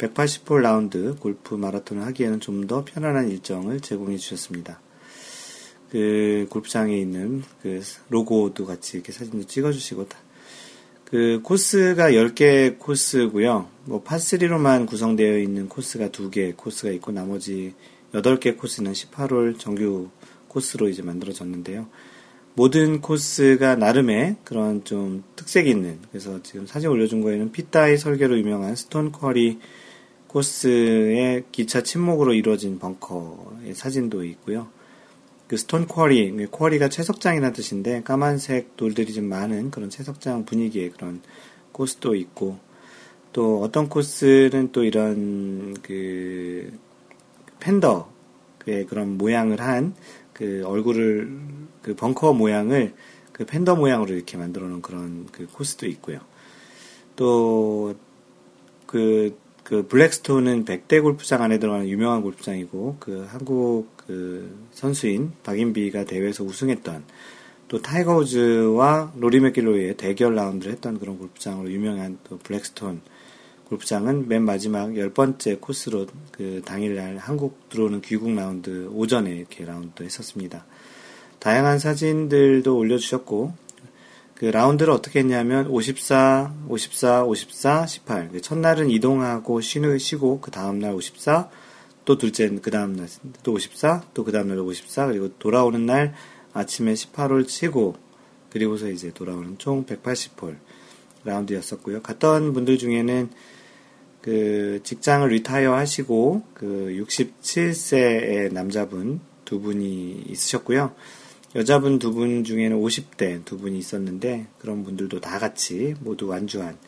180홀 라운드 골프 마라톤을 하기에는 좀 더 편안한 일정을 제공해 주셨습니다. 그 골프장에 있는 그 로고도 같이 이렇게 사진도 찍어 주시고 그 코스가 10개 코스고요. 뭐 파3로만 구성되어 있는 코스가 2개 코스가 있고 나머지 8개 코스는 18홀 정규 코스로 이제 만들어졌는데요. 모든 코스가 나름의 그런 좀 특색이 있는 그래서 지금 사진 올려준 거에는 피트 다이 설계로 유명한 스톤 쿼리 코스의 기차 침묵으로 이루어진 벙커의 사진도 있고요. 그 스톤 쿼리, 쿼리가 채석장이라는 뜻인데 까만색 돌들이 좀 많은 그런 채석장 분위기의 그런 코스도 있고 또 어떤 코스는 또 이런 그 팬더의 그런 모양을 한 그 얼굴을 그 벙커 모양을 그 팬더 모양으로 이렇게 만들어 놓은 그런 그 코스도 있고요. 또그 그 블랙스톤은 백대 골프장 안에 들어가는 유명한 골프장이고 그 한국 그 선수인 박인비가 대회에서 우승했던 또 타이거 우즈와 로리 맥길로이의 대결 라운드를 했던 그런 골프장으로 유명한 또 블랙스톤 골프장은 맨 마지막 열 번째 코스로 그 당일날 한국 들어오는 귀국 라운드 오전에 이렇게 라운드 했었습니다. 다양한 사진들도 올려주셨고 그 라운드를 어떻게 했냐면 54, 54, 54, 18. 첫날은 이동하고 쉬는 쉬고 그 다음 날 54, 또 둘째 그 다음 날 또 54, 또 그 다음 날 54 그리고 돌아오는 날 아침에 18홀 치고 그리고서 이제 돌아오는 총 180홀 라운드였었고요. 갔던 분들 중에는 그 직장을 리타이어 하시고 그 67세의 남자분 두 분이 있으셨고요. 여자분 두 분 중에는 50대 두 분이 있었는데 그런 분들도 다 같이 모두 완주한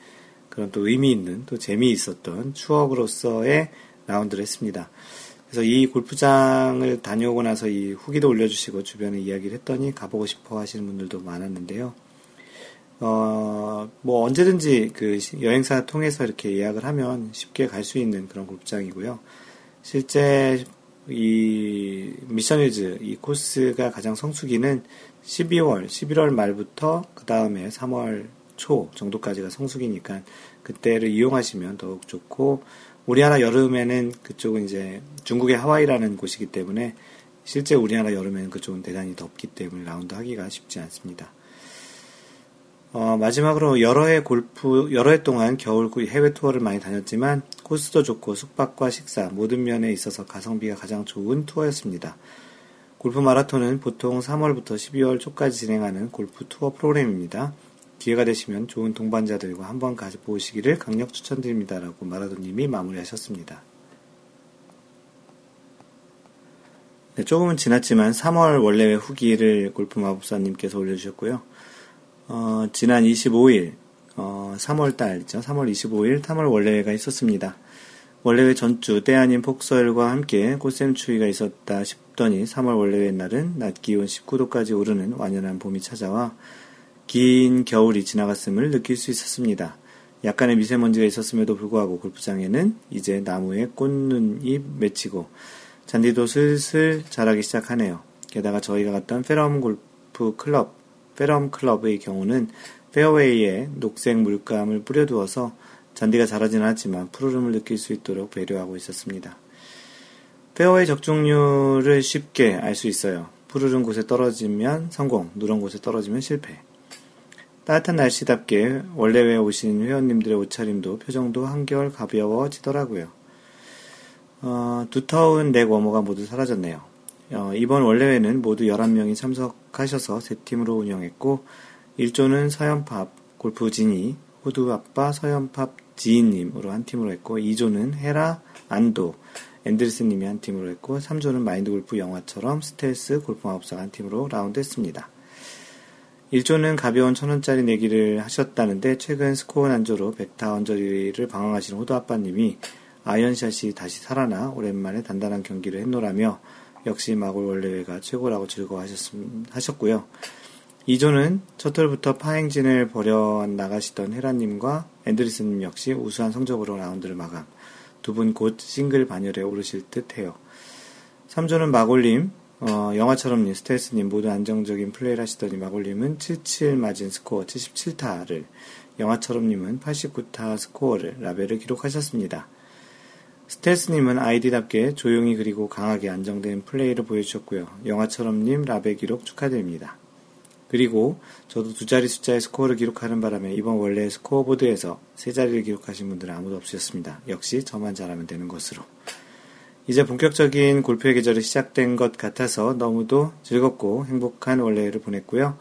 그런 또 의미 있는 또 재미있었던 추억으로서의 라운드를 했습니다. 그래서 이 골프장을 다녀오고 나서 이 후기도 올려주시고 주변에 이야기를 했더니 가보고 싶어 하시는 분들도 많았는데요. 어, 뭐 언제든지 그 여행사 통해서 이렇게 예약을 하면 쉽게 갈 수 있는 그런 골프장이고요. 실제 이 미션일즈 이 코스가 가장 성수기는 12월, 11월 말부터 그 다음에 3월 초 정도까지가 성수기니까 그때를 이용하시면 더욱 좋고 우리나라 여름에는 그쪽은 이제 중국의 하와이라는 곳이기 때문에 실제 우리나라 여름에는 그쪽은 대단히 덥기 때문에 라운드 하기가 쉽지 않습니다. 어, 마지막으로 여러 해 골프, 여러 해 동안 겨울 해외 투어를 많이 다녔지만 코스도 좋고 숙박과 식사 모든 면에 있어서 가성비가 가장 좋은 투어였습니다. 골프 마라톤은 보통 3월부터 12월 초까지 진행하는 골프 투어 프로그램입니다. 기회가 되시면 좋은 동반자들과 한번 가보시기를 강력 추천드립니다 라고 마라도님이 마무리하셨습니다. 네, 조금은 지났지만 3월 원래의 후기를 골프 마법사님께서 올려주셨고요. 어, 지난 25일, 어, 3월달이죠. 3월 25일 3월 원래회가 있었습니다. 원래회 전주 때 아닌 폭설과 함께 꽃샘추위가 있었다 싶더니 3월 원래회 날은 낮 기온 19도까지 오르는 완연한 봄이 찾아와 긴 겨울이 지나갔음을 느낄 수 있었습니다. 약간의 미세먼지가 있었음에도 불구하고 골프장에는 이제 나무에 꽃눈이 맺히고 잔디도 슬슬 자라기 시작하네요. 게다가 저희가 갔던 페럼 골프 클럽 페럼 클럽의 경우는 페어웨이에 녹색 물감을 뿌려두어서 잔디가 자라지는 않지만 푸르름을 느낄 수 있도록 배려하고 있었습니다. 페어웨이 적중률을 쉽게 알 수 있어요. 푸르른 곳에 떨어지면 성공, 누런 곳에 떨어지면 실패. 따뜻한 날씨답게 원래회 오신 회원님들의 옷차림도 표정도 한결 가벼워지더라고요. 어, 두터운 넥 워머가 모두 사라졌네요. 어, 이번 원래회는 모두 11명이 참석 하셔서 세 팀으로 운영했고, 1조는 서현팝, 골프진이, 호두아빠, 서현팝, 지인님으로 한 팀으로 했고, 2조는 헤라, 안도, 앤드리스님이 한 팀으로 했고, 3조는 마인드 골프 영화처럼 스텔스 골프마법사가 한 팀으로 라운드 했습니다. 1조는 가벼운 천원짜리 내기를 하셨다는데 최근 스코어 난조로 백타 언저리를 방황하시는 호두아빠님이 아이언샷이 다시 살아나 오랜만에 단단한 경기를 했노라며 역시 마골 월례회가 최고라고 즐거워하셨고요. 2조는 첫 홀부터 파행진을 벌여 나가시던 헤라님과 앤드류스님 역시 우수한 성적으로 라운드를 마감. 두 분 곧 싱글 반열에 오르실 듯 해요. 3조는 마골님, 어, 영화처럼님, 스테이스님 모두 안정적인 플레이를 하시더니 마골님은 77 맞은 스코어 77타를, 영화처럼님은 89타 스코어를 라베를 기록하셨습니다. 스테이스님은 아이디답게 조용히 그리고 강하게 안정된 플레이를 보여주셨고요. 영화처럼님 라베 기록 축하드립니다. 그리고 저도 두 자리 숫자의 스코어를 기록하는 바람에 이번 월례 스코어보드에서 세 자리를 기록하신 분들은 아무도 없으셨습니다. 역시 저만 잘하면 되는 것으로. 이제 본격적인 골프의 계절이 시작된 것 같아서 너무도 즐겁고 행복한 월례를 보냈고요.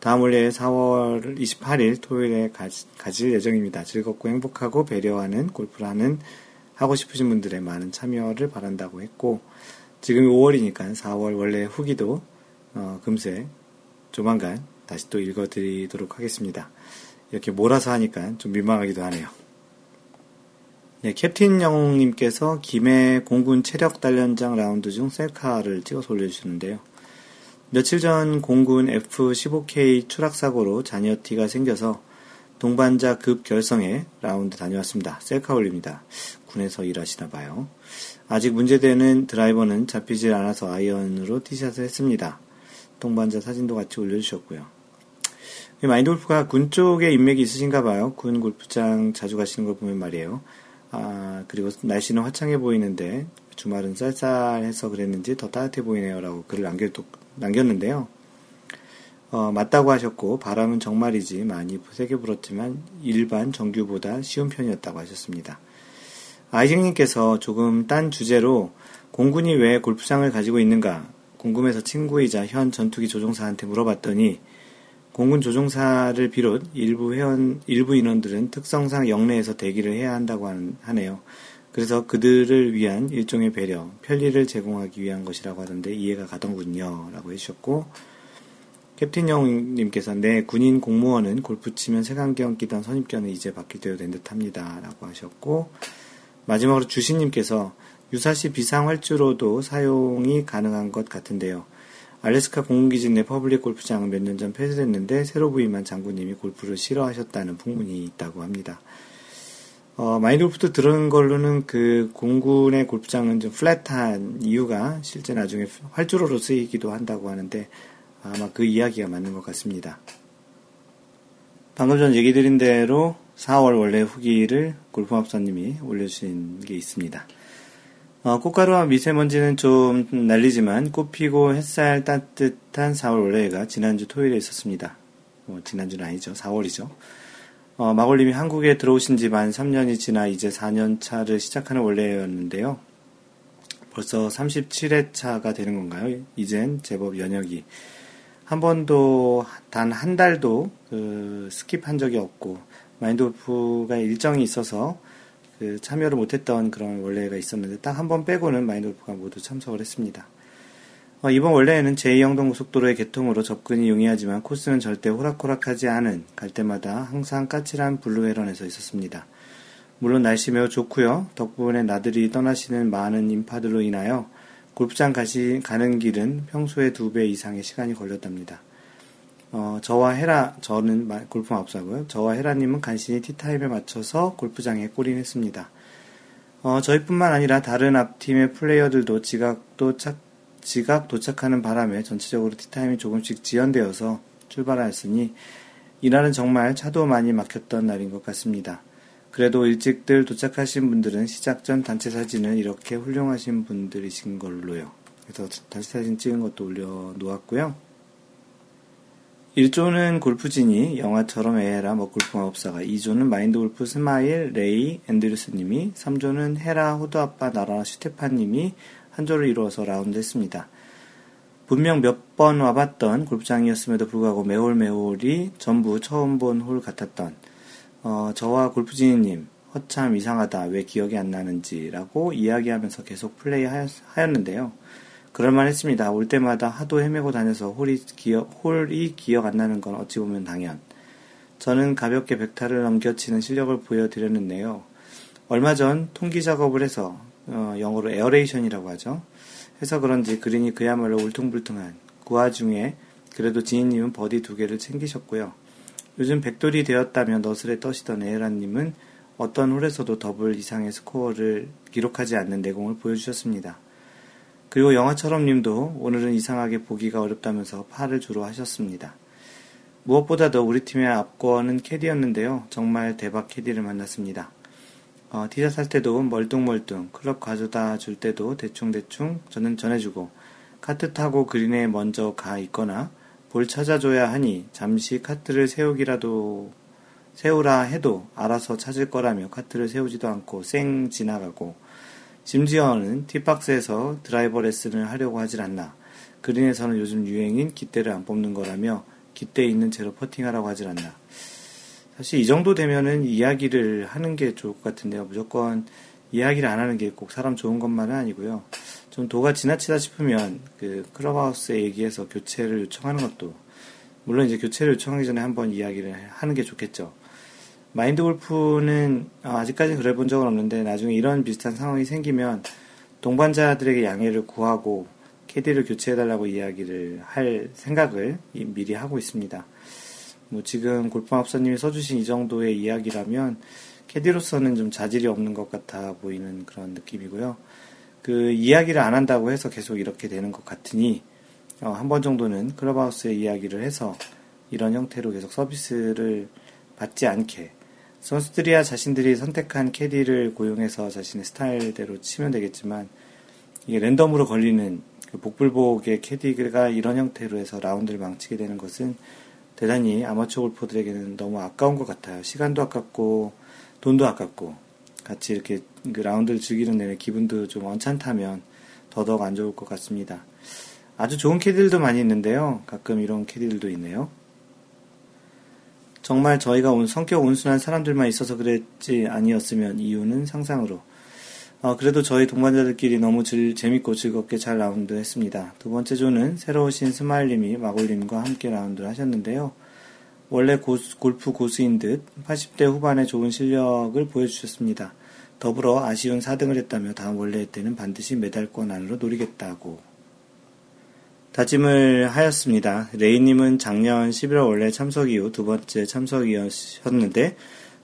다음 월례 4월 28일 토요일에 가질 예정입니다. 즐겁고 행복하고 배려하는 골프를 하는 하고 싶으신 분들의 많은 참여를 바란다고 했고 지금 5월이니까 4월 원래 후기도 어, 금세 조만간 다시 또 읽어드리도록 하겠습니다. 이렇게 몰아서 하니까 좀 민망하기도 하네요. 네, 캡틴 영웅님께서 김해 공군 체력 단련장 라운드 중 셀카를 찍어서 올려주시는데요. 며칠 전 공군 F-15K 추락사고로 잔여티가 생겨서 동반자 급 결성에 라운드 다녀왔습니다. 셀카 올립니다. 군에서 일하시나 봐요. 아직 문제되는 드라이버는 잡히질 않아서 아이언으로 티샷을 했습니다. 동반자 사진도 같이 올려주셨고요. 마인드 골프가 군 쪽에 인맥이 있으신가 봐요. 군 골프장 자주 가시는 걸 보면 말이에요. 아, 그리고 날씨는 화창해 보이는데 주말은 쌀쌀해서 그랬는지 더 따뜻해 보이네요 라고 글을 남겨, 남겼는데요. 어, 맞다고 하셨고 바람은 정말이지 많이 세게 불었지만 일반 정규보다 쉬운 편이었다고 하셨습니다. 아이생님께서 조금 딴 주제로 공군이 왜 골프장을 가지고 있는가 궁금해서 친구이자 현 전투기 조종사한테 물어봤더니 공군 조종사를 비롯 일부 회원, 일부 인원들은 특성상 영내에서 대기를 해야 한다고 하네요. 그래서 그들을 위한 일종의 배려, 편리를 제공하기 위한 것이라고 하던데 이해가 가던군요. 라고 해주셨고, 캡틴 영님께서 내 군인 공무원은 골프 치면 색안경 끼던 선입견은 이제 바뀔 때도 된 듯 합니다. 라고 하셨고, 마지막으로 주신님께서 유사시 비상활주로도 사용이 가능한 것 같은데요. 알래스카 공군기지 내 public 골프장은 몇 년 전 폐쇄됐는데 새로 부임한 장군님이 골프를 싫어하셨다는 풍문이 있다고 합니다. 어, 마인드골프도 들은 걸로는 그 공군의 골프장은 좀 flat한 이유가 실제 나중에 활주로로 쓰이기도 한다고 하는데 아마 그 이야기가 맞는 것 같습니다. 방금 전 얘기 드린 대로 4월 원래 후기를 골프합사님이 올려주신 게 있습니다. 어, 꽃가루와 미세먼지는 좀 날리지만 꽃피고 햇살 따뜻한 4월 원래가 지난주 토요일에 있었습니다. 어, 지난주는 아니죠. 4월이죠. 어, 마골님이 한국에 들어오신 지 만 3년이 지나 이제 4년 차를 시작하는 원래였는데요. 벌써 37회 차가 되는 건가요? 이젠 제법 연역이. 한 번도 단 한 달도 그 skip한 적이 없고 마인드골프가 일정이 있어서 그 참여를 못했던 그런 월례가 있었는데 딱 한 번 빼고는 마인드골프가 모두 참석을 했습니다. 어, 이번 월례에는 제2영동 고속도로의 개통으로 접근이 용이하지만 코스는 절대 호락호락하지 않은 갈 때마다 항상 까칠한 블루헤런에서 있었습니다. 물론 날씨 매우 좋고요. 덕분에 나들이 떠나시는 많은 인파들로 인하여 골프장 가시, 가는 길은 평소의 두 배 이상의 시간이 걸렸답니다. 어, 저와 헤라, 저는 골프 마법사고요. 저와 헤라님은 간신히 티타임에 맞춰서 골프장에 꼬린했습니다. 어, 저희뿐만 아니라 다른 앞팀의 플레이어들도 지각도 착, 지각 도착하는 바람에 전체적으로 티타임이 조금씩 지연되어서 출발하였으니 이날은 정말 차도 많이 막혔던 날인 것 같습니다. 그래도 일찍들 도착하신 분들은 시작 전 단체 사진을 이렇게 훌륭하신 분들이신 걸로요. 그래서 단체 사진 찍은 것도 올려놓았고요. 1조는 골프진이 영화처럼 애해라 먹골프마법사가 2조는 마인드골프 스마일 레이 앤드류스님이 3조는 헤라 호두아빠 나라 슈테파님이 한 조를 이루어서 라운드 했습니다. 분명 몇 번 와봤던 골프장이었음에도 불구하고 매홀매홀이 전부 처음 본 홀 같았던 어, 저와 골프진이님 허참 이상하다 왜 기억이 안 나는지라고 이야기하면서 계속 플레이 하였는데요. 그럴만 했습니다. 올 때마다 하도 헤매고 다녀서 홀이 기억, 홀이 기억 안 나는 건 어찌 보면 당연. 저는 가볍게 백타를 넘겨치는 실력을 보여드렸는데요. 얼마 전 통기 작업을 해서 어, 영어로 aeration이라고 하죠. 해서 그런지 그린이 그야말로 울퉁불퉁한 그 와중에 그래도 지인님은 버디 두 개를 챙기셨고요. 요즘 백돌이 되었다며 너스레 떠시던 헤라님은 어떤 홀에서도 더블 이상의 스코어를 기록하지 않는 내공을 보여주셨습니다. 그리고 영화처럼 님도 오늘은 이상하게 보기가 어렵다면서 팔을 주로 하셨습니다. 무엇보다도 우리 팀의 앞권은 캐디였는데요. 정말 대박 캐디를 만났습니다. 어, 티샷 할 때도 멀뚱멀뚱, 클럽 가져다 줄 때도 대충대충 저는 전해주고, 카트 타고 그린에 먼저 가 있거나, 볼 찾아줘야 하니 잠시 카트를 세우기라도 세우라 해도 알아서 찾을 거라며 카트를 세우지도 않고 쌩 지나가고, 심지어는 티박스에서 드라이버 레슨을 하려고 하질 않나. 그린에서는 요즘 유행인 깃대를 안 뽑는 거라며 깃대 있는 채로 퍼팅하라고 하질 않나. 사실 이 정도 되면은 이야기를 하는 게 좋을 것 같은데요. 무조건 이야기를 안 하는 게 꼭 사람 좋은 것만은 아니고요. 좀 도가 지나치다 싶으면 그 클럽하우스에 얘기해서 교체를 요청하는 것도 물론 이제 교체를 요청하기 전에 한번 이야기를 하는 게 좋겠죠. 마인드 골프는 아, 아직까지 그래 본 적은 없는데 나중에 이런 비슷한 상황이 생기면 동반자들에게 양해를 구하고 캐디를 교체해달라고 이야기를 할 생각을 미리 하고 있습니다. 뭐 지금 골프합사님이 써주신 이 정도의 이야기라면 캐디로서는 좀 자질이 없는 것 같아 보이는 그런 느낌이고요. 그 이야기를 안 한다고 해서 계속 이렇게 되는 것 같으니 어, 한 번 정도는 클럽하우스에 이야기를 해서 이런 형태로 계속 서비스를 받지 않게 선수들이야 자신들이 선택한 캐디를 고용해서 자신의 스타일대로 치면 되겠지만 이게 랜덤으로 걸리는 그 복불복의 캐디가 이런 형태로 해서 라운드를 망치게 되는 것은 대단히 아마추어 골퍼들에게는 너무 아까운 것 같아요. 시간도 아깝고 돈도 아깝고 같이 이렇게 그 라운드를 즐기는 내내 기분도 좀 언짢다면 더더욱 안 좋을 것 같습니다. 아주 좋은 캐디들도 많이 있는데요. 가끔 이런 캐디들도 있네요. 정말 저희가 온 성격 온순한 사람들만 있어서 그랬지 아니었으면 이유는 상상으로. 어, 그래도 저희 동반자들끼리 너무 즐, 재밌고 즐겁게 잘 라운드 했습니다. 두 번째 조는 새로 오신 스마일님이 마골님과 함께 라운드를 하셨는데요. 원래 고수, 골프 고수인 듯 80대 후반에 좋은 실력을 보여주셨습니다. 더불어 아쉬운 4등을 했다며 다음 월례 때는 반드시 메달권 안으로 노리겠다고 다짐을 하였습니다. 레이님은 작년 11월 월례 참석 이후 두 번째 참석이었는데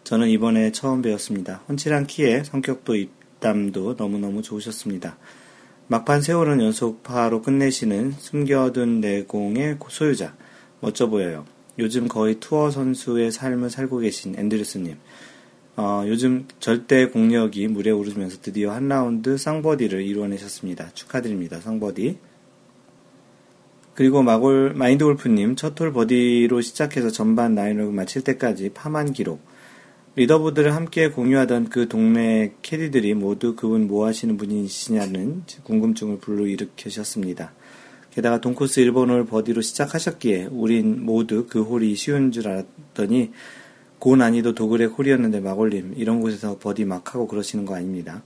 저는 이번에 처음 뵈었습니다. 훤칠한 키에 성격도 입담도 너무너무 좋으셨습니다. 막판 세 홀은 연속 파로 끝내시는 숨겨둔 내공의 소유자 멋져 보여요. 요즘 거의 투어 선수의 삶을 살고 계신 앤드류스님. 어, 요즘 절대 공력이 물이 오르면서 드디어 한 라운드 쌍버디를 이루어내셨습니다. 축하드립니다. 쌍버디. 그리고 마골, 마인드 골프님 첫홀 버디로 시작해서 전반 nine을 마칠 때까지 파만 기록. leaderboard를 함께 공유하던 그 동네 캐디들이 모두 그분 뭐 하시는 분이시냐는 궁금증을 불러일으키셨습니다. 게다가 동코스 1번 홀 버디로 시작하셨기에 우린 모두 그 홀이 쉬운 줄 알았더니 고난이도 dogleg 홀이었는데 마골님 이런 곳에서 버디 막 하고 그러시는 거 아닙니다.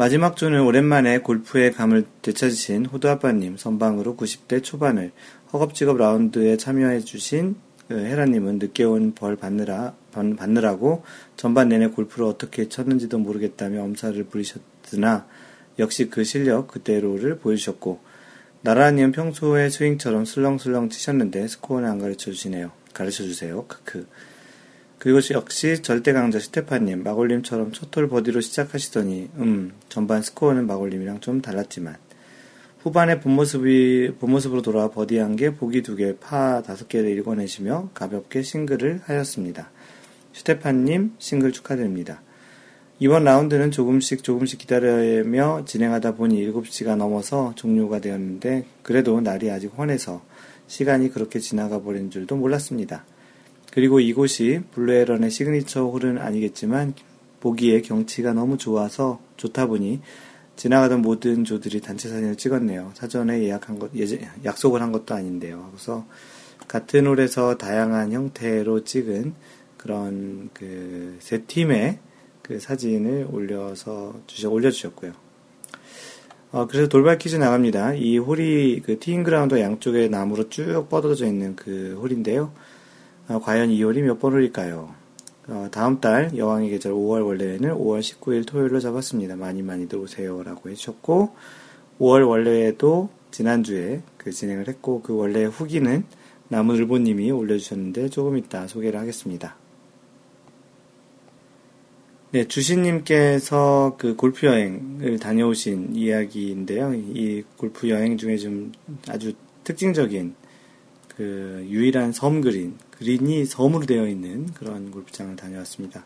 마지막 조는 오랜만에 골프의 감을 되찾으신 호두아빠님 선방으로 90대 초반을 허겁지겁 라운드에 참여해주신 그 헤라님은 늦게 온 벌 받느라, 받느라고 전반 내내 골프를 어떻게 쳤는지도 모르겠다며 엄살을 부리셨으나 역시 그 실력 그대로를 보여주셨고 나라님은 평소의 스윙처럼 슬렁슬렁 치셨는데 스코어는 안 가르쳐 주시네요. 가르쳐 주세요. 크크. 그리고 역시 절대 강자 스테파님, 마골님처럼 첫홀 버디로 시작하시더니, 음, 전반 스코어는 마골님이랑 좀 달랐지만, 후반에 본 모습이, 본 모습으로 돌아와 버디 한 개 보기 두 개, 파 다섯 개를 일궈내시며 가볍게 싱글을 하였습니다. 슈테판님 싱글 축하드립니다. 이번 라운드는 조금씩 조금씩 기다리며 진행하다 보니 7시가 넘어서 종료가 되었는데 그래도 날이 아직 환해서 시간이 그렇게 지나가 버린 줄도 몰랐습니다. 그리고 이곳이 블루헤런의 시그니처 홀은 아니겠지만 보기에 경치가 너무 좋아서 좋다 보니 지나가던 모든 조들이 단체 사진을 찍었네요. 사전에 예약한 것, 예제, 약속을 한 것도 아닌데요. 그래서 같은 홀에서 다양한 형태로 찍은 그런 그 세 팀의 그 사진을 올려서 주셔 올려주셨고요. 어, 그래서 돌발 퀴즈 나갑니다. 이 홀이 그 teeing ground 양쪽에 나무로 쭉 뻗어져 있는 그 홀인데요. 어, 과연 이 홀이 몇번 홀일까요? 어, 다음 달 여왕의 계절 5월 월례회는 5월 19일 토요일로 잡았습니다. 많이 많이들 오세요라고 해주셨고 5월 월례회도 지난주에 그 진행을 했고 그 월례 후기는 나무늘보님이 올려주셨는데 조금 이따 소개를 하겠습니다. 네, 주신님께서 그 골프 여행을 다녀오신 이야기인데요. 이 골프 여행 중에 좀 아주 특징적인 그 유일한 섬 그린, 그린이 섬으로 되어 있는 그런 골프장을 다녀왔습니다.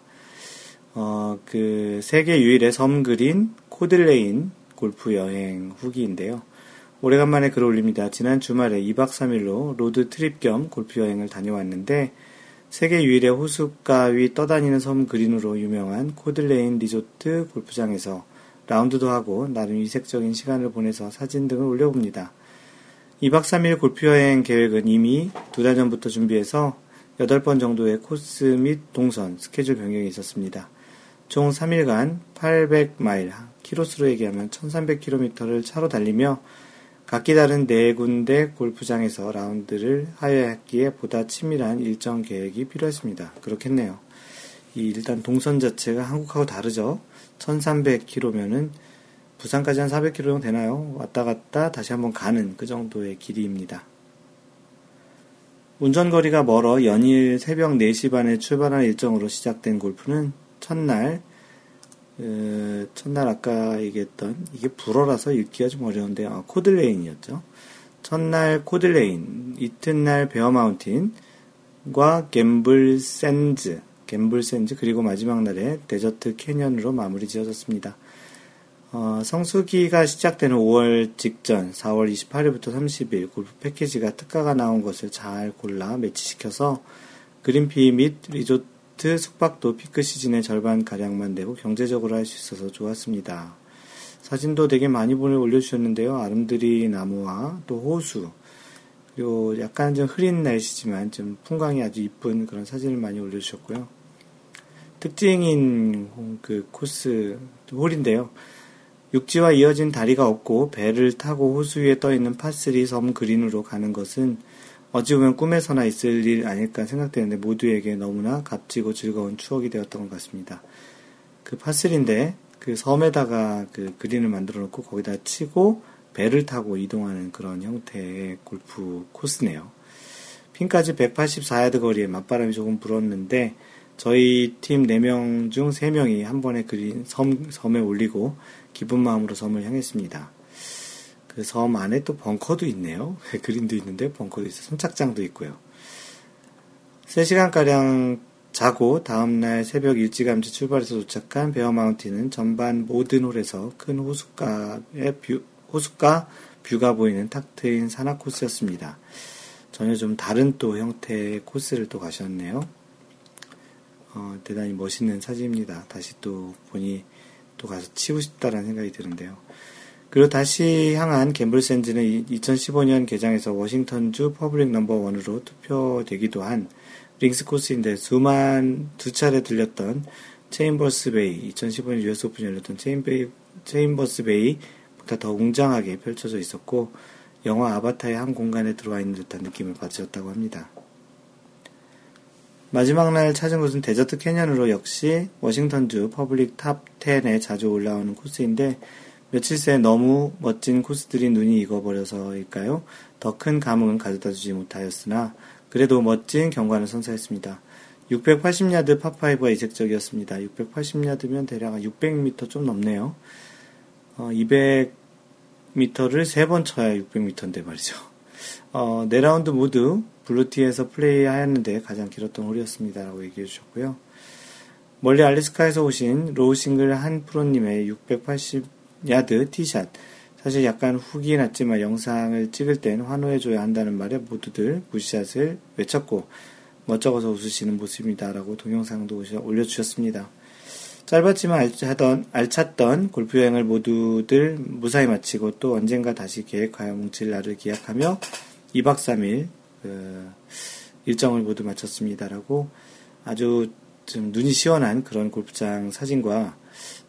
어, 그 세계 유일의 섬 그린 코들레인 골프 여행 후기인데요. 오래간만에 글을 올립니다. 지난 주말에 2박 3일로 road trip 겸 골프 여행을 다녀왔는데 세계 유일의 호숫가 위 떠다니는 섬 그린으로 유명한 코들레인 리조트 골프장에서 라운드도 하고 나름 이색적인 시간을 보내서 사진 등을 올려봅니다. 2박 3일 골프 여행 계획은 이미 두 달 전부터 준비해서 8번 정도의 코스 및 동선, 스케줄 변경이 있었습니다. 총 3일간 800마일, 키로수로 얘기하면 1300km를 차로 달리며 각기 다른 네 군데 골프장에서 라운드를 하여야 했기에 보다 치밀한 일정 계획이 필요했습니다. 그렇겠네요. 이 일단 동선 자체가 한국하고 다르죠. 1300km면은 부산까지 한 400km 정도 되나요? 왔다 갔다 다시 한번 가는 그 정도의 길이입니다. 운전거리가 멀어 연일 새벽 4시 반에 출발한 일정으로 시작된 골프는 첫날 그 첫날 아까 얘기했던 이게 불어라서 읽기가 좀 어려운데 아, 코들레인이었죠. 첫날 코들레인, 이튿날 베어마운틴과 갬블 샌즈, 갬블 샌즈 그리고 마지막 날에 데저트 캐년으로 마무리 지어졌습니다. 어, 성수기가 시작되는 5월 직전 4월 28일부터 30일 골프 패키지가 특가가 나온 것을 잘 골라 매치시켜서 그린피 및 리조트 숙박도 피크 시즌의 절반 가량만 내고 경제적으로 할 수 있어서 좋았습니다. 사진도 되게 많이 보내 올려주셨는데요. 아름드리 나무와 또 호수 그리고 약간 좀 흐린 날씨지만 좀 풍광이 아주 이쁜 그런 사진을 많이 올려주셨고요. 특징인 그 코스 홀인데요. 육지와 이어진 다리가 없고 배를 타고 호수 위에 떠 있는 파스리 섬 그린으로 가는 것은 어찌 보면 꿈에서나 있을 일 아닐까 생각되는데 모두에게 너무나 값지고 즐거운 추억이 되었던 것 같습니다. 그 파슬인데 그 섬에다가 그 그린을 만들어 놓고 거기다 치고 배를 타고 이동하는 그런 형태의 골프 코스네요. 핀까지 184야드 거리에 맞바람이 조금 불었는데 저희 팀 4명 중 3명이 한 번에 그린 섬, 섬에 올리고 기쁜 마음으로 섬을 향했습니다. 그 섬 안에 또 벙커도 있네요. 그림도 있는데 벙커도 있어. 선착장도 있고요. 3시간가량 자고 다음날 새벽 일찌감치 출발해서 도착한 베어 마운틴은 전반 모든 홀에서 큰 호숫가의 view, 호숫가 view가 보이는 탁 트인 산악 코스였습니다. 전혀 좀 다른 또 형태의 코스를 또 가셨네요. 어, 대단히 멋있는 사진입니다. 다시 또 보니 또 가서 치고 싶다라는 생각이 드는데요. 그리고 다시 향한 갬블 샌즈는 2015년 개장해서 워싱턴주 public number one으로 투표되기도 한 links 코스인데 수만 두 차례 들렸던 체인버스 베이 2015년 US Open 열렸던 체인베이, 체인버스 베이보다 더 웅장하게 펼쳐져 있었고 영화 아바타의 한 공간에 들어와 있는 듯한 느낌을 받으셨다고 합니다. 마지막 날 찾은 곳은 데저트 캐년으로 역시 워싱턴주 public top 10에 자주 올라오는 코스인데 며칠 새 너무 멋진 코스들이 눈이 익어버려서일까요? 더 큰 감흥은 가져다 주지 못하였으나 그래도 멋진 경관을 선사했습니다. 680야드 파5가 이색적이었습니다. 680야드면 대략 600m 좀 넘네요. 어, 200m를 세번 쳐야 600m인데 말이죠. 어, 네 라운드 모두 blue tee에서 플레이 하였는데 가장 길었던 홀이었습니다. 라고 얘기해 주셨고요. 멀리 알래스카에서 오신 low single 한 프로님의 680야드 티샷. 사실 약간 훅이 났지만 영상을 찍을 땐 환호해줘야 한다는 말에 모두들 good shot을 외쳤고 멋쩍어서 웃으시는 모습입니다 라고 동영상도 올려주셨습니다. 짧았지만 알찼던, 알찼던 골프 여행을 모두들 무사히 마치고 또 언젠가 다시 계획하여 뭉칠 날을 기약하며 2박 3일 그 일정을 모두 마쳤습니다라고 아주 좀 눈이 시원한 그런 골프장 사진과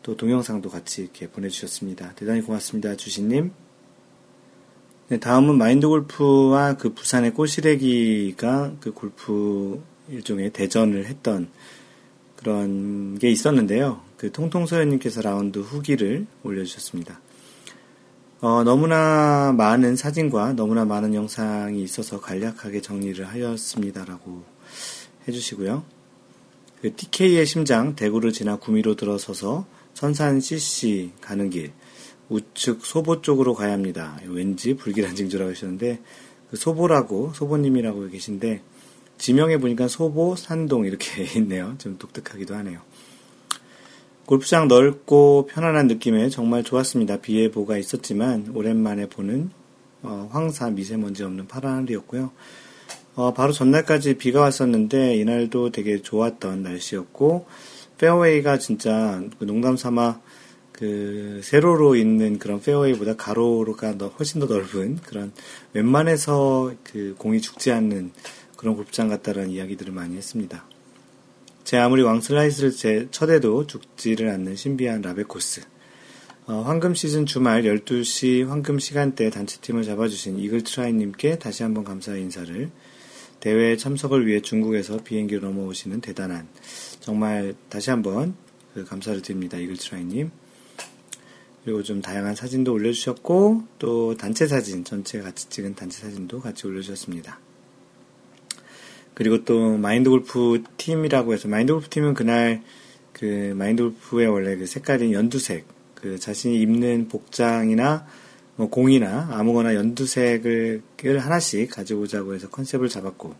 또 동영상도 같이 이렇게 보내주셨습니다. 대단히 고맙습니다, 주신님. 네, 다음은 마인드 골프와 그 부산의 꼬시래기가 그 골프 일종의 대전을 했던 그런 게 있었는데요. 그 통통소연님께서 라운드 후기를 올려주셨습니다. 어, 너무나 많은 사진과 너무나 많은 영상이 있어서 간략하게 정리를 하였습니다라고 해주시고요. 그 TK의 심장 대구를 지나 구미로 들어서서 선산 CC 가는 길 우측 소보 쪽으로 가야 합니다. 왠지 불길한 징조라고 하셨는데 그 소보라고 소보님이라고 계신데 지명해 보니까 소보 산동 이렇게 있네요. 좀 독특하기도 하네요. 골프장 넓고 편안한 느낌에 정말 좋았습니다. 비 예보가 있었지만 오랜만에 보는 어, 황사 미세먼지 없는 파란 하늘이었고요. 어, 바로 전날까지 비가 왔었는데 이날도 되게 좋았던 날씨였고 페어웨이가 진짜 그 농담 삼아 그 세로로 있는 그런 페어웨이보다 가로로가 훨씬 더 넓은 그런 웬만해서 그 공이 죽지 않는 그런 골프장 같다라는 이야기들을 많이 했습니다. 제 아무리 왕슬라이스를 쳐대도 죽지를 않는 신비한 라베 코스. 어, 황금 시즌 주말 12시 황금 시간대 단체팀을 잡아주신 이글 트라이님께 다시 한번 감사의 인사를 대회 참석을 위해 중국에서 비행기로 넘어오시는 대단한 정말 다시 한번 그 감사를 드립니다. 이글 트라이님. 그리고 좀 다양한 사진도 올려주셨고 또 단체 사진 전체 같이 찍은 단체 사진도 같이 올려주셨습니다. 그리고 또 마인드 골프 팀이라고 해서 마인드 골프 팀은 그날 그 마인드 골프의 원래 그 색깔인 연두색 그 자신이 입는 복장이나 뭐 공이나 아무거나 연두색을 하나씩 가져오자고 해서 컨셉을 잡았고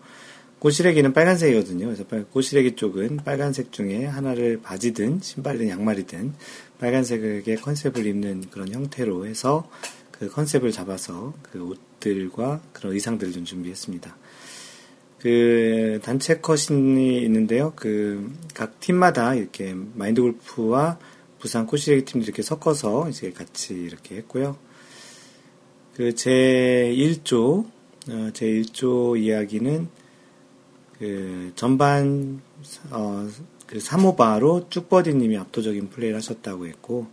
꼬시래기는 빨간색이거든요. 그래서 꼬시래기 쪽은 빨간색 중에 하나를 바지든 신발이든 양말이든 빨간색의 컨셉을 입는 그런 형태로 해서 그 컨셉을 잡아서 그 옷들과 그런 의상들을 좀 준비했습니다. 그 단체 컷이 있는데요. 그 각 팀마다 이렇게 마인드 골프와 부산 코시레기 팀도 이렇게 섞어서 이제 같이 이렇게 했고요. 그 제 1조 어, 제 1조 이야기는 그 전반 어, 그 3호바로 쭉버디님이 압도적인 플레이를 하셨다고 했고